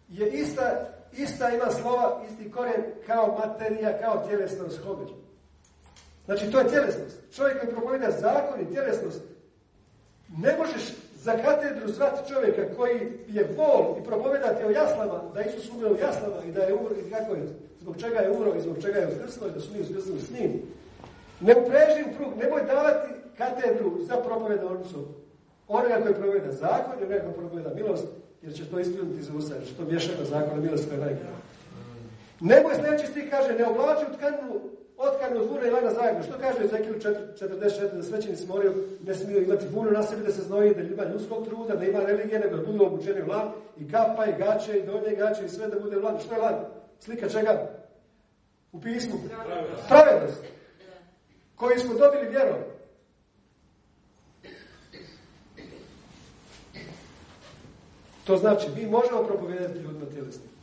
[SPEAKER 1] je ista, ista ima slova, isti korijen kao materija, kao tjelesnost homer. Znači, to je tjelesnost. Čovjek koji propoveda zakon i tjelesnost, ne možeš za katedru zvati čovjeka koji je vol i propovedati o jaslama, da Isus umre u jaslama i da je umro i kako je, zbog čega je umro i zbog čega je uskrsnuo i da su mi uskrsnuli s njim. Ne upreži u prug, nemoj davati katedru za propovedornicu onoga koji propoveda zakon i onoga koji propoveda milost, jer će to ispuniti za usta, jer će to miješati na zakon i milost koja je najbolja. Nemoj sljedeći stih kaže, ne oblači u tkanu, otkanu od vuna i lana zajedno. Što kaže Ezekiel 44, da svećenici moraju, ne smiju imati vunu na sebi, da se znoji, da ima ljudskog truda, da ima religije, nego da budu obučeni u lan, i kapa, i gaće, i donje gaće, i sve da bude lanu. Što je lan? Slika čega? U pismu. Pravednost. Koji smo dobili vjerom. To znači, mi možemo propovedati ljudima tjelesno.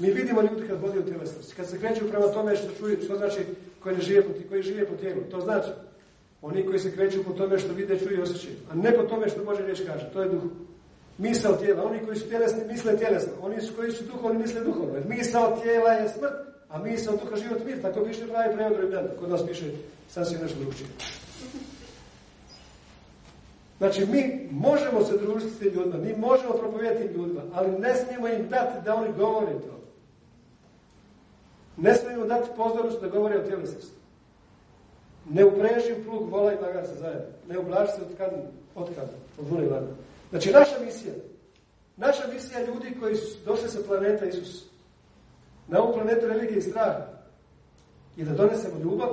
[SPEAKER 1] Mi vidimo ljudi kad vodi u tjelesnosti. Kad se kreću prema tome što čuju, što znači koji ne žive po, koji žive po tijelu. To znači, oni koji se kreću po tome što vide, čuju i osjećaju. A ne po tome što može reći kaže. To je duh. Misao tijela. Oni koji su tjelesni misle tjelesno. Oni koji su duhovni misle duhovno. Jer misao tijela je smrt, a misao duha život mir. Tako piše pravi prevod Rimljana. Kod nas piše sasvim nešto drugčije. Znači, mi možemo se družiti s ljudima, mi možemo propovijeti ljudima, ali ne smijemo im dati da oni govore to. Ne smijemo dati pozornost da govore o tjelesnosti. Ne upreži u plug vola i se zajedno. Ne ublaži se od kazne, od vune Znači, naša misija, naša misija ljudi koji su došli sa planeta Isus, na ovu planetu religije i straha, je da donesemo ljubav,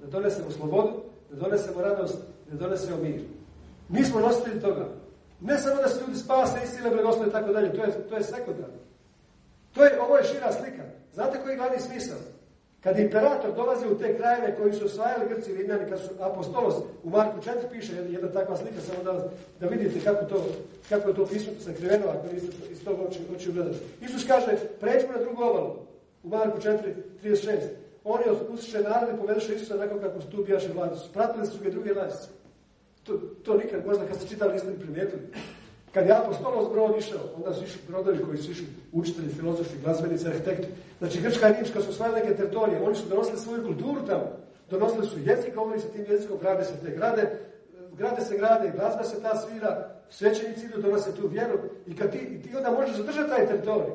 [SPEAKER 1] da donesemo slobodu, da donesemo radost, da donesemo mir. Mi smo nositelji toga. Ne samo da se ljudi spase, istine, blagoslove i tako dalje, to je, to je sekundarno. To je, ovo je šira slika. Znate koji je glavni smisao? Kad imperator dolazi u te krajeve koji su osvajali Grci i Rimljani, kad su apostolos, u Marku 4 piše jedna, takva slika, samo da, da vidite kako, to, kako je to pismo sakriveno, ako niste iz tog oči, oči ugledati. Isus kaže, pređemo na drugu obalu, u Marku 4, 36. Oni otpustiše narod i povedeše Isusa nakon kako tu bijaše vladi. Pratili su ga druge lasice. To, to nikad, možda kad ste čitali niste primijetili. Kad je apostolos brod išao, onda su išli brodovi koji su išli učitelji, filozofi, glazbenici, arhitekti. Znači, Grčka i Rimska su svoje neke teritorije, oni su donosili svoju kulturu tamo. Donosili su jezik, govori se tim jezikom, grade se te grade, grade se grade, glazba se ta svira, svećenici idu, donose tu vjeru. I kad ti, ti onda možeš zadržati taj teritorij.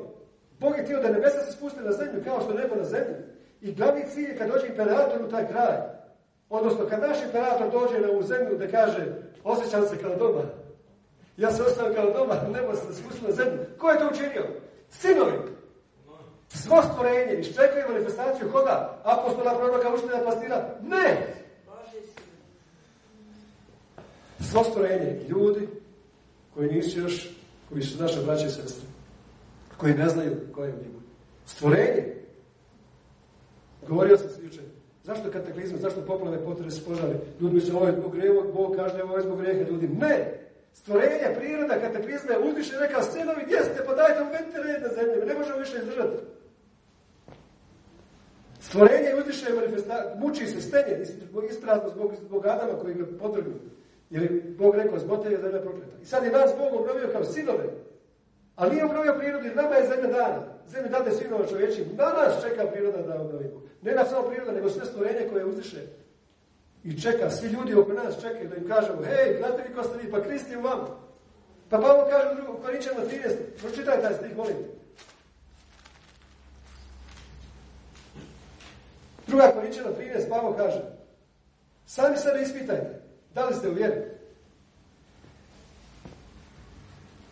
[SPEAKER 1] Bog je htio da nebesa se spuste na zemlju, kao što nebo na zemlju. I glavni cilj je kad dođe imperator u taj kraj, odnosno kad naš imperator dođe na ovu zemlju da kaže osjećam se kao doma, ja se ostavim kao doma, nebo se spustio na zemlju. Ko je to učinio? Sinovi. Svo stvorenje iščekuje manifestaciju koga? Apostola, proroka, učitelja, pastira? Ne! Svo stvorenje ljudi koji nisu još, koji su naše braće i sestre, koji ne znaju ko je u. Stvorenje. Govorio sam se jučer. Zašto kataklizme, zašto poplave, potrese, požari? Ljudi se ovo je zbog Bog kaže ovo je zbog grijeha ljudi. Ne! Stvorenje, priroda, kataklizme, uzdiše neka scenovi, gdje ste, pa dajte uvedite red na zemlji, ne možemo više izdržati. Stvorenje manifestacija, muči se, stenje, isprazno zbog, zbog Adama koji ga podrgnu. Jer je Bog rekao, zbog te je zemlja prokleta. I sad je nas Bog obnovio kao sinove. Ali nije obnovio prirodu, jer nama je zemlja dana. Zemlja dade sinova čovječi. Na nas čeka priroda da obnovimo. Ne na samo priroda, nego sve stvorenje koje uzdiše i čeka, svi ljudi oko nas čekaju da im kažemo, hej, znate vi ko ste vi, pa Krist je u vama. Pa Pavlo kaže u Korinčana 13, pročitaj taj stih, molim. Druga Korinčana 13, Pavlo kaže, sami sebe ispitajte, da li ste u vjeri.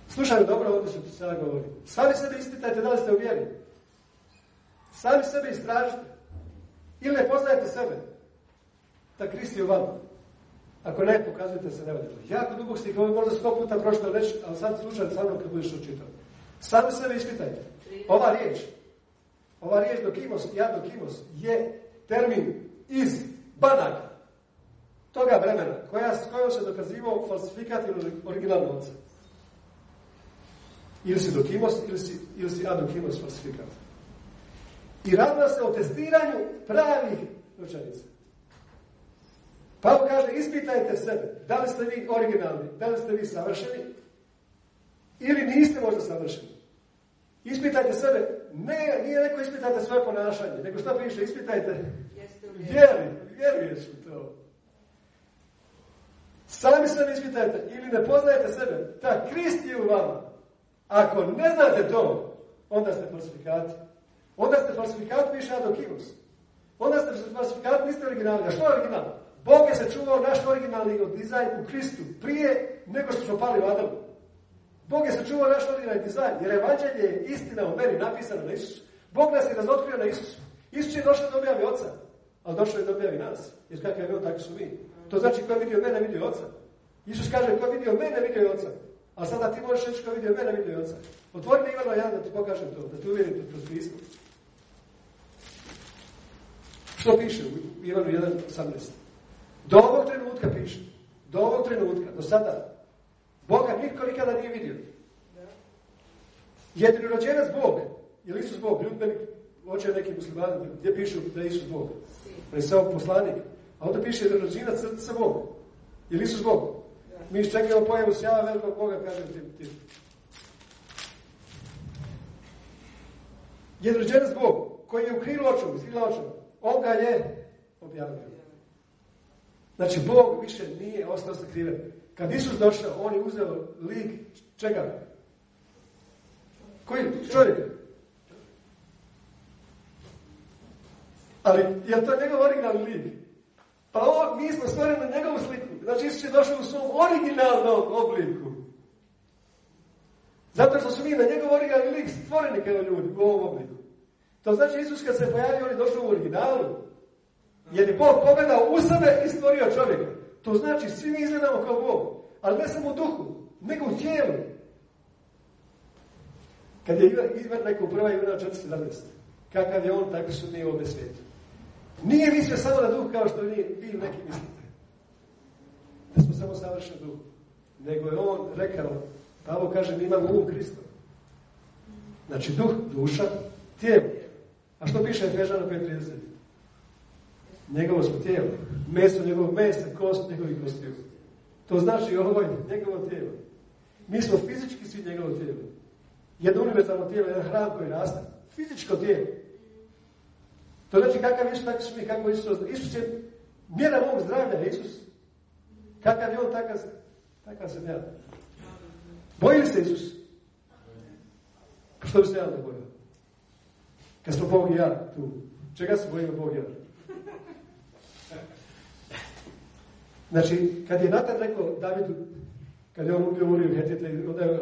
[SPEAKER 1] Slušaj dobro ovdje što ti sada govori. Sami sebe ispitajte da li ste u vjeri. Sami sebe istražite. Ili ne poznajete sebe da Krist je u vama. Ako ne, pokazujete se nevaljeno. Jako dubog ovo je možda sto puta prošlo reći, ali sad slušajte sa mnom kad budeš očitao. Sami sebe ispitajte. Ova riječ, ova riječ dokimos, ja dokimos, je termin iz banaka toga vremena, koja, s kojom se dokazivao falsifikat ili original. Ili si dokimos, ili si, ili si adokimos falsifikat. I radila se o testiranju pravih novčanica. Pavlo kaže, ispitajte sebe, da li ste vi originalni, da li ste vi savršeni, ili niste možda savršeni. Ispitajte sebe, ne, nije neko ispitajte svoje ponašanje, nego što piše, ispitajte, vjeri, vjeruješ u to. Sami sebe ispitajte, ili ne poznajete sebe, ta Krist je u vama. Ako ne znate to, onda ste falsifikati. Onda ste falsifikati, piše Adokivus. Onda ste falsifikati, niste originalni. A što je originalno? Bog je sačuvao naš originalni dizajn u Kristu prije nego što smo pali u Adamu. Bog je sačuvao naš originalni dizajn, jer evanđelje je istina u meni napisana na Isusu. Bog nas je razotkrio na Isusu. Isus je došao da objavi Oca, ali došao je da objavi nas. Jer kakav je bio, tako su mi. To znači ko je vidio mene, vidio Oca. Isus kaže, ko je vidio mene, vidio Oca. A sada ti možeš reći ko je vidio mene, vidio Oca. Otvori mi Ivano 1 da ti pokažem to, da ti uvjerite kroz pismo. Što piše u Ivanu 1.18? Do ovog trenutka piše. Do ovog trenutka, do sada. Boga niko nikada nije vidio. Jedini rođenac Bog, je Isus Bog, ljudbenik, oče neki muslimani, gdje pišu da je Isus Bog? Pa je samo poslanik. A onda piše jedini rođenac srca Boga. Je Isus Bog? Mi iščekamo pojavu sjava velikog Boga, kažem ti. Jedini rođenac Bog, koji je u krilu očom, iz krilu očom, on ga je objavio. Znači, Bog više nije ostao sakriven. Kad Isus došao, on je uzeo lik čega? Koji? Čovjek. Ali, je to njegov originalni lik? Pa ovo, mi smo stvoreni na njegovu sliku. Znači, Isus je došao u svom originalnom obliku. Zato što su mi na njegov originalni lik stvoreni kao ljudi u ovom obliku. To znači, Isus kad se pojavio, on je došao u originalu. Jer je Bog pogledao u sebe i stvorio čovjeka. To znači, svi mi izgledamo kao Bog. Ali ne samo u duhu, nego u tijelu. Kad je Ivan rekao prva Ivana 4.17, kakav je on, tako su mi u ovome svijetu. Nije mislio samo na duh kao što vi, vi neki mislite. Da smo samo savršen duh. Nego je on rekao, Pavo kaže, mi imamo um Krista. Znači duh, duša, tijelo. A što piše Efežano 5.30? Njegovo smo tijelo. Meso njegovog mesa, kost njegovih kostiju. To znači ovo je njegovo tijelo. Mi smo fizički svi njegovo tijelo. Jedno univerzalno tijelo, jedan hram koji raste. Fizičko tijelo. To znači kakav Isus, tako kako Isus Isus je mjera mog zdravlja, Isus. Kakav je on, takav, takav sam ja. Boji se Isus? Što bi se ja ne bojio? Kad smo Bog i ja tu. Čega se bojimo Bog i ja? Znači, kad je Natan rekao Davidu, kad je on ubio Uriju Hetite,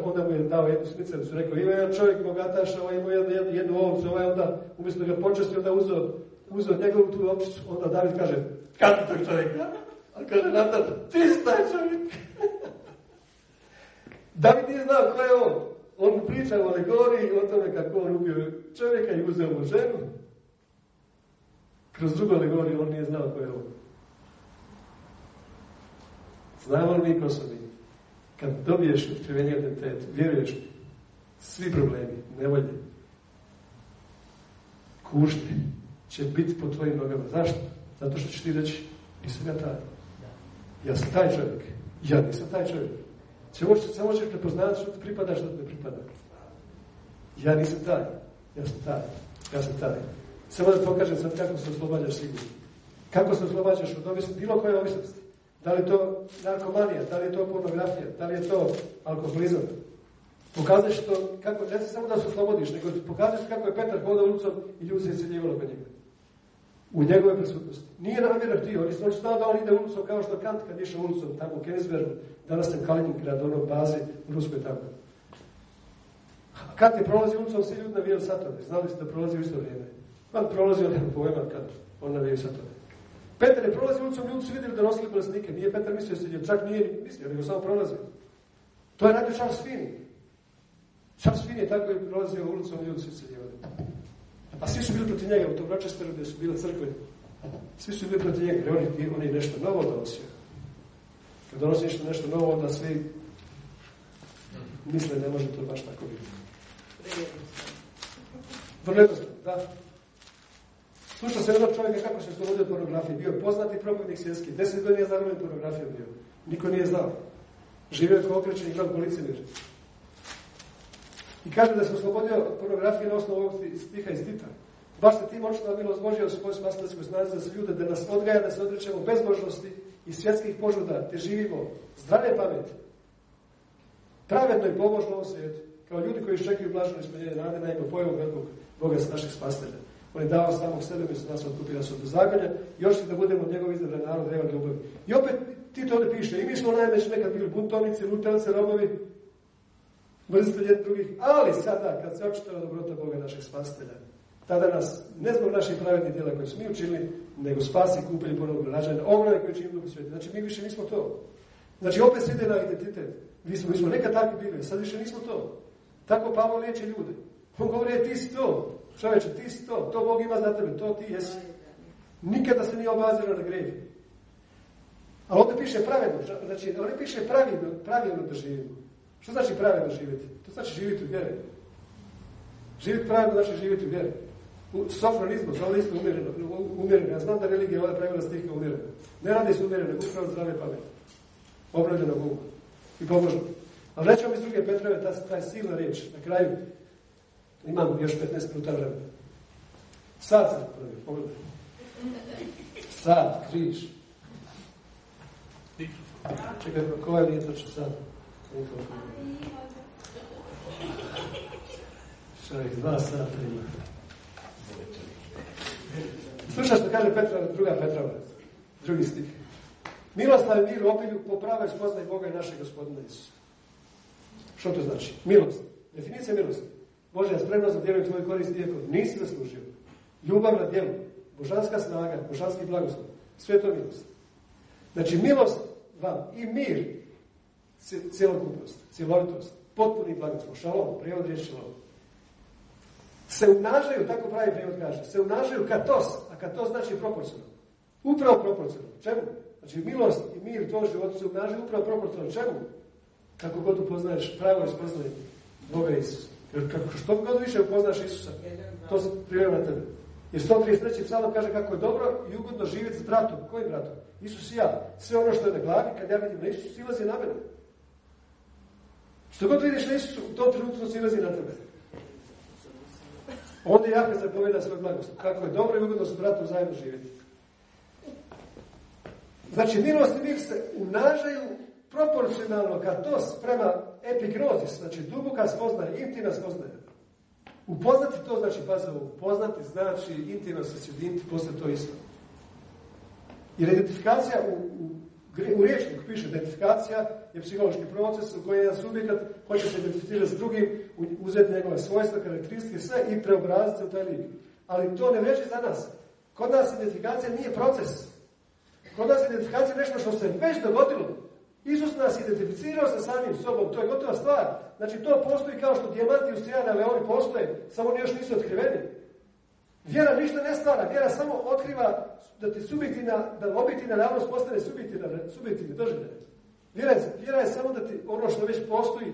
[SPEAKER 1] onda, mu je dao jednu su rekao, ima jedan čovjek bogataš, ovaj ima jednu, jednu, jednu ovcu, ovaj onda, umjesto ga počesti, onda uzeo, uzeo njegovu tu ovčicu, onda David kaže, kad je tog čovjeka? A kaže Natan, ti si taj čovjek. David nije znao ko je on. On priča o alegoriji, o tome kako on ubio čovjeka i uzeo mu ženu. Kroz drugu alegoriju on nije znao ko je on. Znamo li mi ko smo mi? Kad dobiješ otkrivenje identitet, vjeruješ mi, svi problemi, nevolje, kušnje, će biti po tvojim nogama. Zašto? Zato što ćeš ti reći, nisam ja taj. Ja sam taj čovjek. Ja nisam taj čovjek. Samo, samo ćeš prepoznati što ti pripada, što ti ne pripada. Ja nisam taj. Ja sam taj. Ja sam taj. Samo da pokažem sad kako se oslobađaš sigurno. Kako se oslobađaš od ovisnosti, bilo koje ovisnosti. Da li je to narkomanija, da li je to pornografija, da li je to alkoholizam. Pokazuješ to, kako, ne samo da se oslobodiš, nego pokazuješ kako je Petar hodao ulicom i ljudi se iseljivalo kod njega. U njegove prisutnosti. Nije namjerno htio, oni su znao da on ide ulicom kao što Kant kad išao ulicom tamo u Kenigsbergu, danas je Kaliningrad, ono bazi u Ruskoj tamo. A Kant je prolazi ulicom, svi ljudi navijali satove. Znali ste da prolazi isto vrijeme. On prolazi od pojma Kant, on navijaju satove. Petar je prolazio ulicom, ljudi su vidjeli da nosili bolesnike. Nije Petar mislio se, čak nije mislio, nego samo prolazio. To je radio Charles Finney. Charles Finney je tako je prolazio ulicom, ljudi su se A svi su bili protiv njega u tom Rochesteru gdje su bile crkve. Svi su bili protiv njega, jer on je, on je nešto novo donosio. Kad donosi nešto, nešto novo, onda svi misle ne može to baš tako biti. Vrlo jednostavno, da. Slušao se jednog čovjeka kako se oslobodio pornografije. Bio poznati propovjednik svjetski. Deset godina je zarobljen pornografijom bio. Niko nije znao. Živio je kao okrećen i glad policimir. I kaže da se oslobodio pornografije na osnovu ovog stiha iz Tita. Baš se tim očito bilo zbožio svoju spasiteljsku snazi za ljude, da nas odgaja, da se odrećemo bezbožnosti i svjetskih požuda, te živimo zdrave pameti. Pravedno i pomožno ovom svijetu. Kao ljudi koji iščekaju blažno ispunjenje nade na ime pojavu velikog Boga s naših spastelja. On je dao samog sebe, mi su nas otkupili nas od još da budemo njegov izabran narod, revan ljubavi. I opet ti to ne piše. I mi smo najveć nekad bili buntovnici, lutelce, robovi, mrzitelji jednih drugih, ali sada, kad se očitava dobrota Boga našeg spastelja, tada nas, ne zbog naših pravednih djela koje smo mi učinili, nego spasi, kupili ponovno rađanja, ogromne koje činimo u svijetu. Znači, mi više nismo to. Znači, opet se ide na identitet. Mi smo, mi smo nekad takvi bili, sad više nismo to. Tako Pavlo liječi ljude. On govori, e, ti si to. Čovječe, ti si to, to Bog ima za tebe, to ti jesi. Nikada se nije obazirao na grijeh. A ovdje piše pravedno, znači ovdje piše pravilno, pravilno da živimo. Što znači pravilno živjeti? To znači živjeti u vjeri. Živjeti pravilno znači živjeti u vjeri. U sofronizmu, zove isto umjereno, umjereno. Ja znam da religija ova pravila stihka umjerena. Ne radi se umjereno, nego upravo zdrave pameti. Obradeno Bogu. I pomožno. Ali rećemo iz druge Petrove, ta, ta silna riječ, na kraju, imam još 15 minuta vremena. Sad sam napravio, pogledaj. Sad, križ. Čekaj, koja nije točno sad? Čovjek, dva sata ima. Slušaj što kaže Petra, druga Petrova, drugi stih. Miloslav mir u po pravoj spoznaj Boga i našeg gospodina Isusa. Što to znači? Milost. Definicija milosti. Bože, ja spremno za djelo i tvoj korist iako nisi zaslužio. Ljubav na djelu, božanska snaga, božanski blagoslov, sve to milost. Znači, milost vam i mir, cjelokupnost, cjelovitost, potpuni blagoslov, šalom, prijevod riječ šalom, se umnažaju, tako pravi prijevod kaže, se umnažaju katos, a katos znači proporcionalno. Upravo proporcionalno. Čemu? Znači, milost i mir u tvojom životu se umnažaju upravo proporcionalno. Čemu? Kako god upoznaješ pravo ispoznaje Boga Isusa. Jer kako, što god više upoznaš Isusa, to se prijeva na tebe. Jer 133. psalam kaže kako je dobro i ugodno živjeti s bratom. Kojim bratom? Isus i ja. Sve ono što je na glavi, kad ja vidim na Isusu, silazi na mene. Što god vidiš na Isusu, u tom trenutku silazi na tebe. Onda Jahve zapoveda svoj blagost. Kako je dobro i ugodno s bratom zajedno živjeti. Znači, milost i mir se umnažaju proporcionalno kad to prema epigrozis, znači duboka spoznaja, intimna spoznaja. Upoznati to znači, pazi upoznati znači intimno se sjediniti, posle to isto. Jer identifikacija u, u, u riječniku piše identifikacija je psihološki proces u kojem jedan subjekat hoće se identificirati s drugim, uzeti njegove svojstva, karakteristike, sve i preobraziti u taj lik. Ali to ne veže za nas. Kod nas identifikacija nije proces. Kod nas identifikacija je nešto što se već dogodilo. Isus nas identificirao sa samim sobom, to je gotova stvar. Znači to postoji kao što dijamanti u Sijana, ali postoje, samo oni još nisu otkriveni. Vjera ništa ne stvara, vjera samo otkriva da ti subjektivna, da objektivna realnost postane subjektivna, subjektivni doživljaj. Vjera je, vjera je samo da ti ono što već postoji,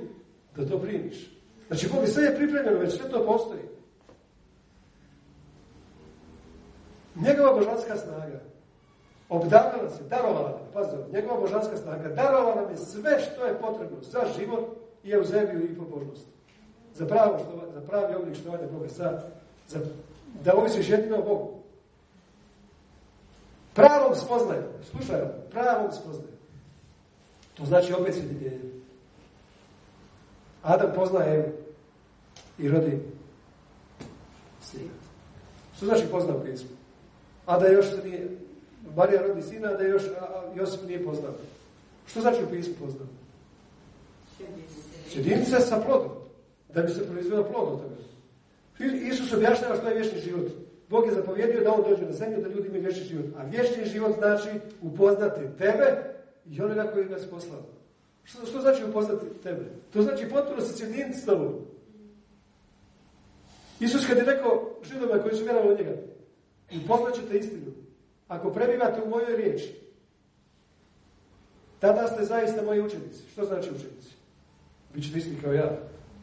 [SPEAKER 1] da to primiš. Znači, Bog sve je pripremljeno, već sve to postoji. Njegova božanska snaga obdarila nas je, darovala nam, pazite, njegova božanska snaga, darovala nam je sve što je potrebno za život i euzebiju i pobožnost. Za, pravo što, za pravi oblik štovanja Boga sad, za, da ovisiš jedino o Bogu. Pravom spoznaju, slušaj, pravom spoznaju. To znači opet sjedinjenje. Adam poznaje i rodi sina. Što znači pozna u pismu? A da još se nije, Marija rodi sina, da još Josip nije poznao. Što znači u pismu poznao? Sjedince sa plodom. Da bi se proizveo plod od toga. Isus objašnjava što je vječni život. Bog je zapovjedio da on dođe na zemlju, da ljudi imaju vječni život. A vječni život znači upoznati tebe i onoga koji nas poslao. Što, što znači upoznati tebe? To znači potpuno se sjediniti s tobom. Isus kad je rekao židovima koji su vjerovali u njega, upoznat ćete istinu. Ako prebivate u mojoj riječi, tada ste zaista moji učenici. Što znači učenici? Bićete isti kao ja.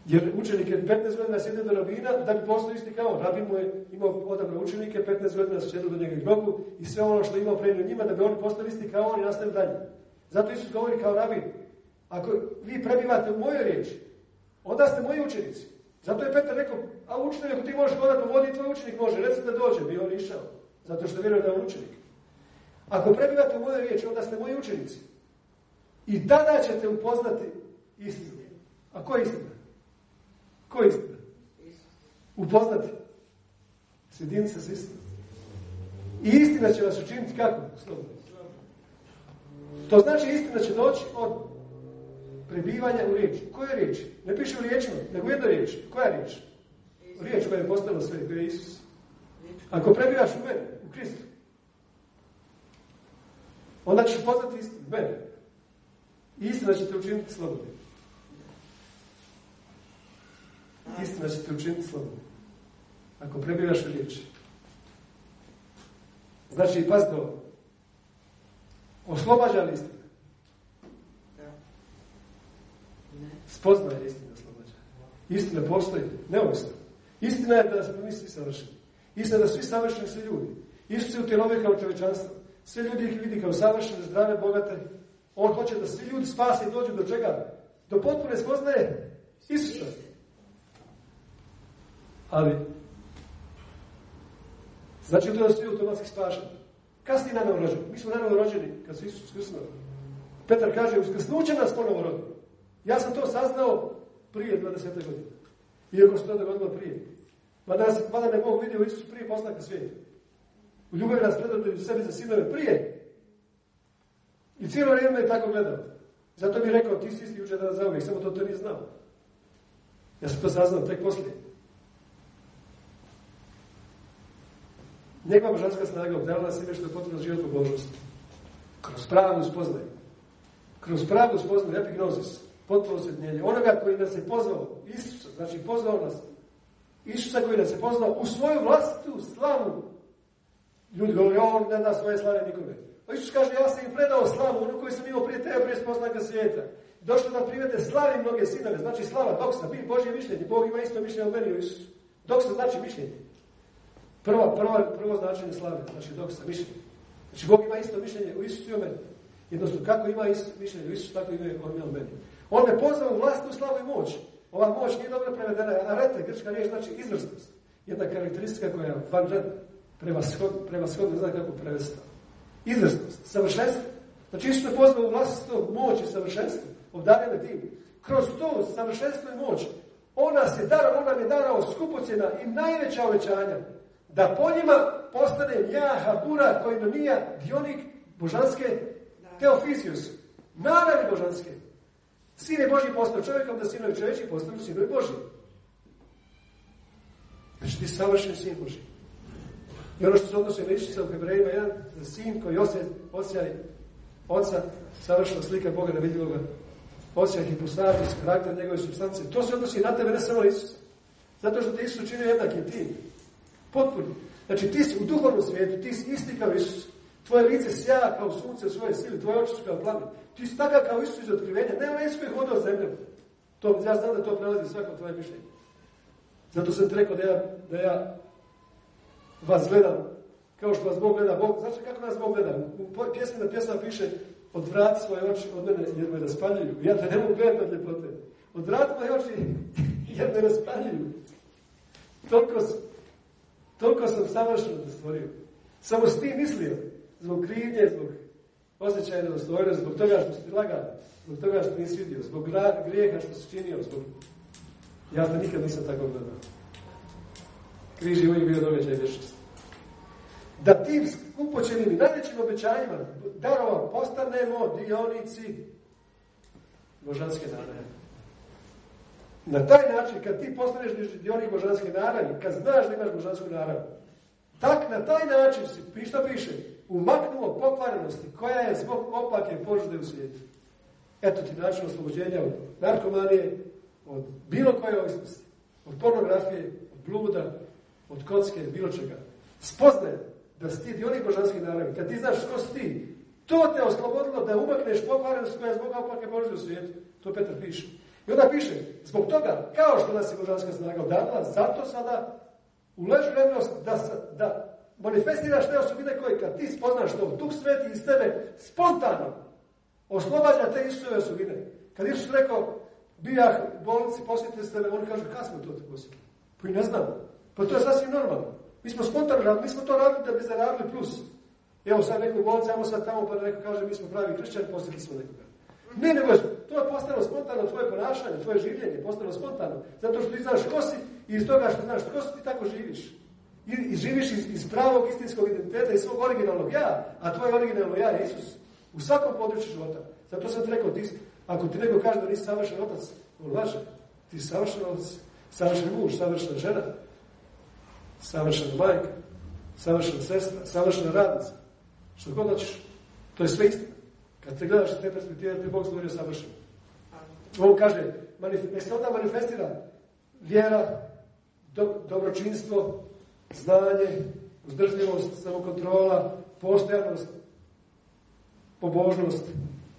[SPEAKER 1] Jer učenik je 15 godina sjedio do rabina da bi postao isti kao on. Rabin mu je imao odabre učenike, 15 godina su sjedio do njega grobu i sve ono što je imao prenio njima da bi oni postali isti kao on i nastavili dalje. Zato Isus govori kao rabin. Ako vi prebivate u mojoj riječi, onda ste moji učenici. Zato je Petar rekao, a učitelj, ako ti možeš hodati vodi, tvoj učenik može, reci da dođe, bi on išao. Zato što vjeruje da je učenik. Ako prebivate u mojoj riječi, onda ste moji učenici. I tada ćete upoznati istinu. A ko je istina? Ko je istina? Upoznati. Sjediniti se s istinom. I istina će vas učiniti kako? Slobodno. To znači istina će doći od prebivanja u riječi. Koje riječi? Ne piše u riječima, nego jedna riječ. Koja riječ? Riječ koja je postala sve, koja je Isus. Ako prebivaš u mene, u Kristu, onda ćeš poznati istinu, mene. I istina će te učiniti slobodnim. Istina će te učiniti slobodnim. Ako prebivaš u riječi. Znači, pazite ovo. Oslobađa li istina? Spoznaje istina oslobađa. Istina postoji, neovisno. Istina je da smo mi svi savršeni. Istina da svi savršeni su ljudi. Isus se utjelovio kao čovečanstvo. Sve ljudi ih vidi kao savršene, zdrave, bogate. On hoće da svi ljudi spase i dođu do čega? Do potpune spoznaje Isusa. Ali, Znači to da svi automatski spašeni. Kad si ti nanovo rođeni? Mi smo nanovo rođeni kad su Isus uskrsnuo. Petar kaže, uskrsnuće nas ponovo rodi. Ja sam to saznao prije 20. godine. Iako se to dogodilo prije. Mada, ne mogu vidio Isus prije postanka svijeta. U ljubavi nas predodaju sebi za sinove prije. I cijelo vrijeme je tako gledao. Zato mi je rekao, ti si isti učer da zauvijek, samo to to nije znao. Ja sam to saznao tek poslije. Njegova božanska snaga obdala ime što je potrebno život u Božnosti. Kroz pravnu spoznaju. Kroz pravnu spoznaju, epignosis, potpuno osvjetljenje. Onoga koji nas je pozvao, Isusa, znači pozvao nas, Isusa koji nas je pozvao u svoju vlastitu slavu. Ljudi govori, on ne da svoje slave nikome. Pa Isus kaže, ja sam im predao slavu, onu koju sam imao prije tebe, prije spoznaka svijeta. Došlo da privede slavi mnoge sinove, znači slava, doksa, bi Božje mišljenje, Bog ima isto mišljenje od meni u Isusu. Doksa znači mišljenje. Prvo, prvo, prvo značenje slave, znači doksa, mišljenje. Znači Bog ima isto mišljenje u Isusu i o meni. Jednostavno, kako ima isto mišljenje u Isusu, tako ima on o meni. On me pozvao u vlastnu slavu i moć. Ova moć nije dobro prevedena, arete, grčka riječ znači izvrstnost. Jedna karakteristika koja je vanredna, prevashodna, prevashodna, zna kako prevesta. Izvrstnost, savršenstvo. Znači Isus me pozvao u moć i savršenstvo, obdarjene tim. Kroz to savršenstvo i moć, on nas je darao, on nam je darao skupocjena i najveća obećanja. Da po njima postane ja, Habura, koinonija, dionik božanske teofizijus. Naravi božanske. Sin je Boži postao čovjekom, da sinovi čovječi postanu sinovi Boži. Znači ti savršen sin Boži. I ono što se odnosi na Isusa u Hebrejima, jedan sin koji osjaj oca, savršena slika Boga nevidljivoga, osjaj hipostatis, karakter njegove substance. To se odnosi na tebe, ne samo na. Zato što te Isus učinio jednakim ti. Potpuno. Znači ti si u duhovnom svijetu, ti si isti kao Isus. Tvoje lice sja kao sunce u svoje sili, tvoje oči su kao plamen. Ti si takav kao Isus iz otkrivenja. Nema Isus koji hodao zemljom. To, ja znam da to prelazi svako tvoje mišljenje. Zato sam ti rekao da ja, da ja vas gledam kao što vas Bog gleda. Bog, znači kako nas Bog gleda? U pjesmi na pjesma piše odvrati svoje oči od mene jer me raspaljuju. Ja te ne mogu gledati od ljepote. Odvrati moje oči jer me raspaljuju. Toliko, toliko sam savršeno te stvorio. Samo s tim mislio. Zbog krivnje, zbog osjećaja nedostojnosti, zbog toga što si lagao, zbog toga što nisi vidio, zbog grijeha što si činio, zbog... Ja te nikad nisam tako gledao. Križ je uvijek bio događaj vječnosti. Da tim upočenim i najvećim obećanjima darova postanemo dionici božanske naravi. Na taj način, kad ti postaneš dionik božanske naravi, kad znaš da imaš božansku naravu, tak na taj način si, što piše, umaknuo pokvarenosti koja je zbog opake požude u svijetu. Eto ti način oslobođenja od narkomanije, od bilo koje ovisnosti, od pornografije, od bluda, od kocke, bilo čega. Spoznaje da si ti dionik božanskih naravi, kad ti znaš ko si ti, to te oslobodilo da umakneš pokvarenost koja je zbog opake požude u svijetu. To Petar piše. I onda piše, zbog toga, kao što nas je božanska snaga odadila, zato sada uležu revnost da, da manifestiraš te osobine koje kad ti spoznaš to, Duh Sveti iz tebe spontano oslobađa te Isusove osobine. Kad Isus rekao, bijah bolnici, posjetite se tebe, oni kažu, kad smo to posjetili? Pa i ne znamo. Pa to je sasvim normalno. Mi smo spontano radili, mi smo to radili da bi zaradili plus. Evo sad neko bolnici, ajmo sad tamo, pa neko kaže, mi smo pravi kršćani, posjetili smo nekoga. Ne, nego to je postalo spontano tvoje ponašanje, tvoje življenje, postalo spontano. Zato što ti znaš ko si i iz toga što znaš ko si, ti tako živiš. I, živiš iz, iz pravog istinskog identiteta i svog originalnog ja, a tvoj originalno ja je Isus. U svakom području života. Zato sam rekao, ti, ako ti neko kaže da nisi savršen otac, on laže. Ti savršen otac, savršen muž, savršena žena, savršena majka, savršena sestra, savršena radnica. Što god hoćeš. To je sve istina. Kad te gledaš iz te perspektive, te Bog stvorio savršeno. On kaže, nek se onda manifestira vjera, do, dobročinstvo, znanje, uzdržljivost, samokontrola, postojanost, pobožnost,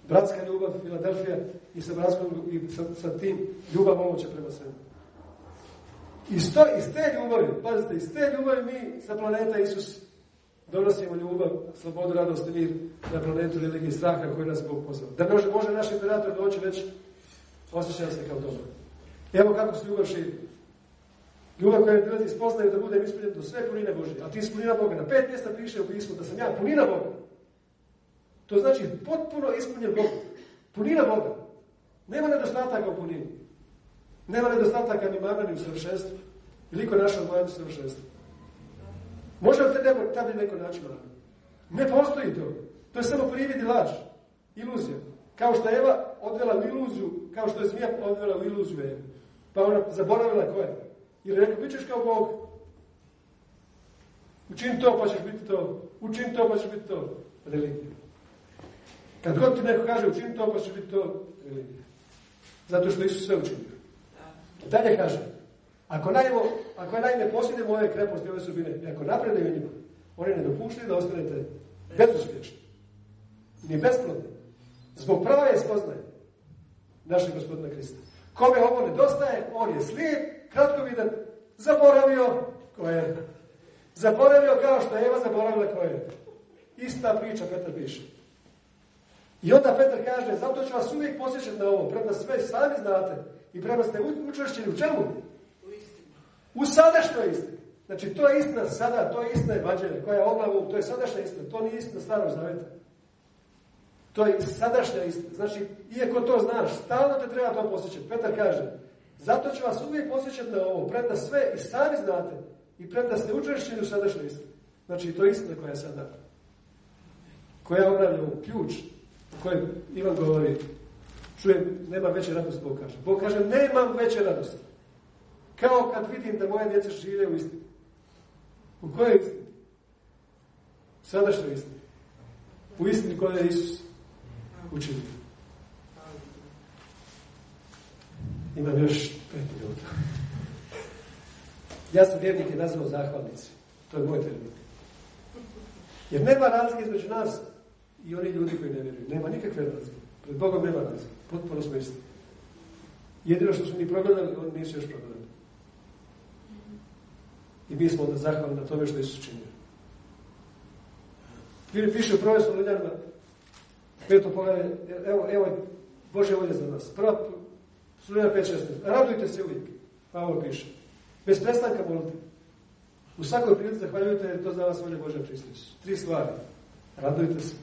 [SPEAKER 1] bratska ljubav, Filadelfija i sa bratskom i sa, sa tim ljubav omoće prema sebi. Iz, to, iz te ljubavi, pazite, iz te ljubavi mi sa planeta Isus donosimo ljubav, slobodu, radost i mir na planetu religije straha koji nas Bog pozvao. Da može, može naš imperator doći već osjećam se kao dobro. Evo kako se ljubav širi. Ljubav koja prilazi spoznaju da budem ispunjen do sve punine Božje. A ti si punina Boga. Na pet mjesta piše u pismu da sam ja punina Boga. To znači potpuno ispunjen Bog. Punina Boga. Nema nedostataka u punini. Nema nedostataka ni mana ni u savršenstvu. Iliko našao mojem savršenstvu. Može li te nebo, tada neko naći mana? Ne postoji to. To je samo privid i laž. Iluzija. Kao što je Eva odvela u iluziju, kao što je zmija odvela u iluziju Eva. Pa ona zaboravila ko je. Je rekao, bit ćeš kao Bog. Učin to pa ćeš biti to. Učin to pa ćeš biti to. Religija. Kad god ti neko kaže učin to pa ćeš biti to. Religija. Zato što Isus sve učinio. Dalje kaže, ako, najmo, ako je naime posljednemo ove kreposti, ove subine, i ako napredaju njima, oni ne dopuštaju da ostanete bezuspješni. Ni besplodni. Zbog prave spoznaje našeg gospodina Krista. Kome ovo nedostaje, on je slijep, kratkovidan, zaboravio ko je. Zaboravio kao što je Eva zaboravila ko je. Ista priča Petar piše. I onda Petar kaže, zato ću vas uvijek posjećati na ovo, premda sve sami znate i premda ste učvršćeni u čemu?
[SPEAKER 3] U istinu.
[SPEAKER 1] U sadašnjoj istini. Znači, to je istina sada, to je istina evanđelja, koja je oglavu, to je sadašnja istina, to nije istina starog zaveta. To je sadašnja istina. Znači, iako to znaš, stalno te treba to posjećati. Petar kaže, zato ću vas uvijek posjećati na ovo, premda sve i sami znate i premda ste učvršćeni u sadašnjoj istini. Znači, to je istina koja je sada. Koja je oglavlja u ključ kojem Ivan govori, čujem, nema veće radosti, Bog kaže. Bog kaže, nemam veće radosti. Kao kad vidim da moje djece žive u istini. U kojoj istini? U sadašnjoj istini. U istini koja je Isus učinio. Imam još pet minuta. Ja sam vjernike nazvao zahvalnici. To je moj termin. Jer nema razlike između nas i oni ljudi koji ne vjeruju. Nema nikakve razlike. Pred Bogom nema razlike. Potpuno smo isti. Jedino što smo mi progledali, oni nisu još progledali. I mi smo onda zahvalni na tome što Isus činio. Bili piše u prve Solunjanima, peto pogledaj, evo, evo Bože volje za nas. Prva Solunjana 5.16. Radujte se uvijek. Pavlo piše. Bez prestanka molite. U svakoj prilici zahvaljujte jer to za vas volje Bože Hristos. Tri stvari. Radujte se.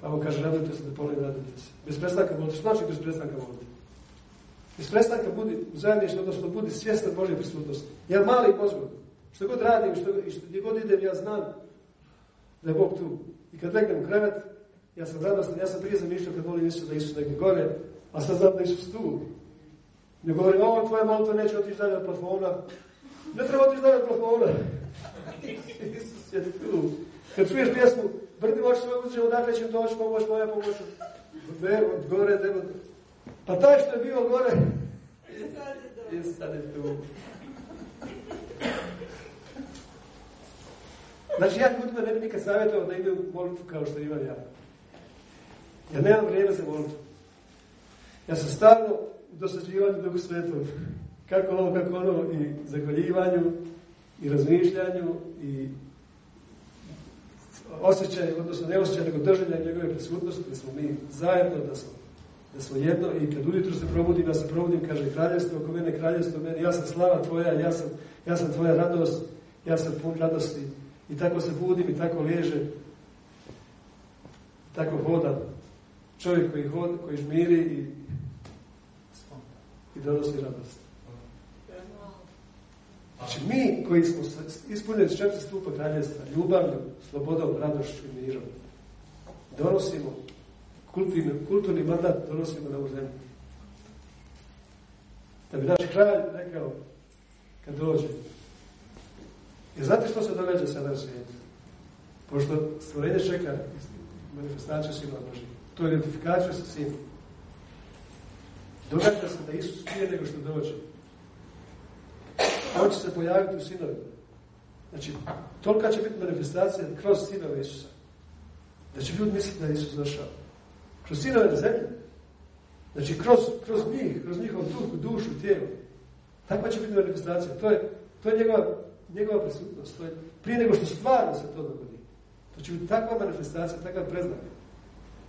[SPEAKER 1] Pavlo kaže, radujte se da polim, radujte se. Bez prestanka molite. Što znači bez prestanka molite? Bez prestanka budi u zajedništvu, odnosno budi svjestan Božje prisutnosti. Ja mali pozgod. Što god radim, što, i što, gdje god idem, ja znam da je Bog tu. I kad legnem u krevet, ja sam radostan, ja sam prije zamišljao kad molim Isus da Isus negdje gore, a sad znam da Isus tu. Ne govori, ovo tvoja molitva neće otići dalje od plafona. Ne treba otići dalje od plafona. Isus je tu. Kad čuješ pjesmu, brdi oči svoje uzđe, odakle će doći pomoć, moja pomoć. Ne, od gore, ne, Pa taj što je bio gore, je sad je tu. Znači, ja ljudima ne bi nikad savjetovao da ide u molitvu kao što imam ja. Ja nemam vrijeme za molitvu. Ja sam stalno u Duhu Svetog. Kako ovo, kako ono, i zahvaljivanju, i razmišljanju, i osjećaju, odnosno ne osjećaju, nego držanja njegove prisutnosti, da smo mi zajedno, da smo, da smo jedno i kad ujutru se probudim, ja se probudim, kaže kraljevstvo oko mene, kraljevstvo meni, ja sam slava tvoja, ja sam, ja sam tvoja radost, ja sam pun radosti. I tako se budim i tako liježe, tako hodam. Čovjek koji hod, koji žmiri i, i donosi radost. Znači mi koji smo ispunjeni s četiri stupa kraljevstva, ljubavljom, slobodom, radošću i mirom, donosimo kulturni, kulturni mandat, donosimo na ovu zemlju. Da bi naš kralj rekao, kad dođe, i znate što se događa sada u svijetu? Pošto stvorenje čeka manifestaciju Sina Božije. To je identifikacija sa Sinom. Događa se da Isus prije nego što dođe. On će se pojaviti u sinovima. Znači, tolika će biti manifestacija kroz sinove Isusa. Da će ljudi misliti da je Isus došao. Kroz sinove na zemlji. Znači, kroz, kroz njih, kroz njihov duh, dušu, tijelo. Takva će biti manifestacija. To je, to je njegova, njegova prisutnost. To je prije nego što stvarno se to dogodi. To će biti takva manifestacija, takav preznak.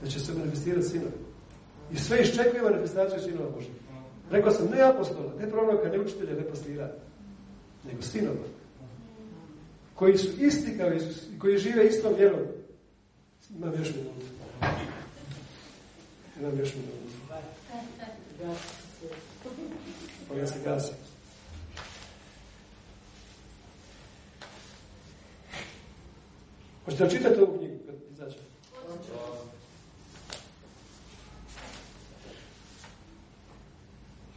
[SPEAKER 1] Da će se manifestirati sinovi. I sve iščekuje manifestaciju sinova Božja. Rekao sam, ne apostola, ne proroka, ne učitelja, ne pastira, nego sinova. Koji su isti kao Isus, i koji žive istom vjerom. Imam još minutu. Imam još minutu. Pa ja se gasim. Hoćete li čitati ovu knjigu kad izađe?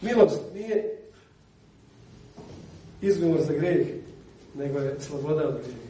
[SPEAKER 1] Milost nije izgovor za grijeh, nego je sloboda od grijeha.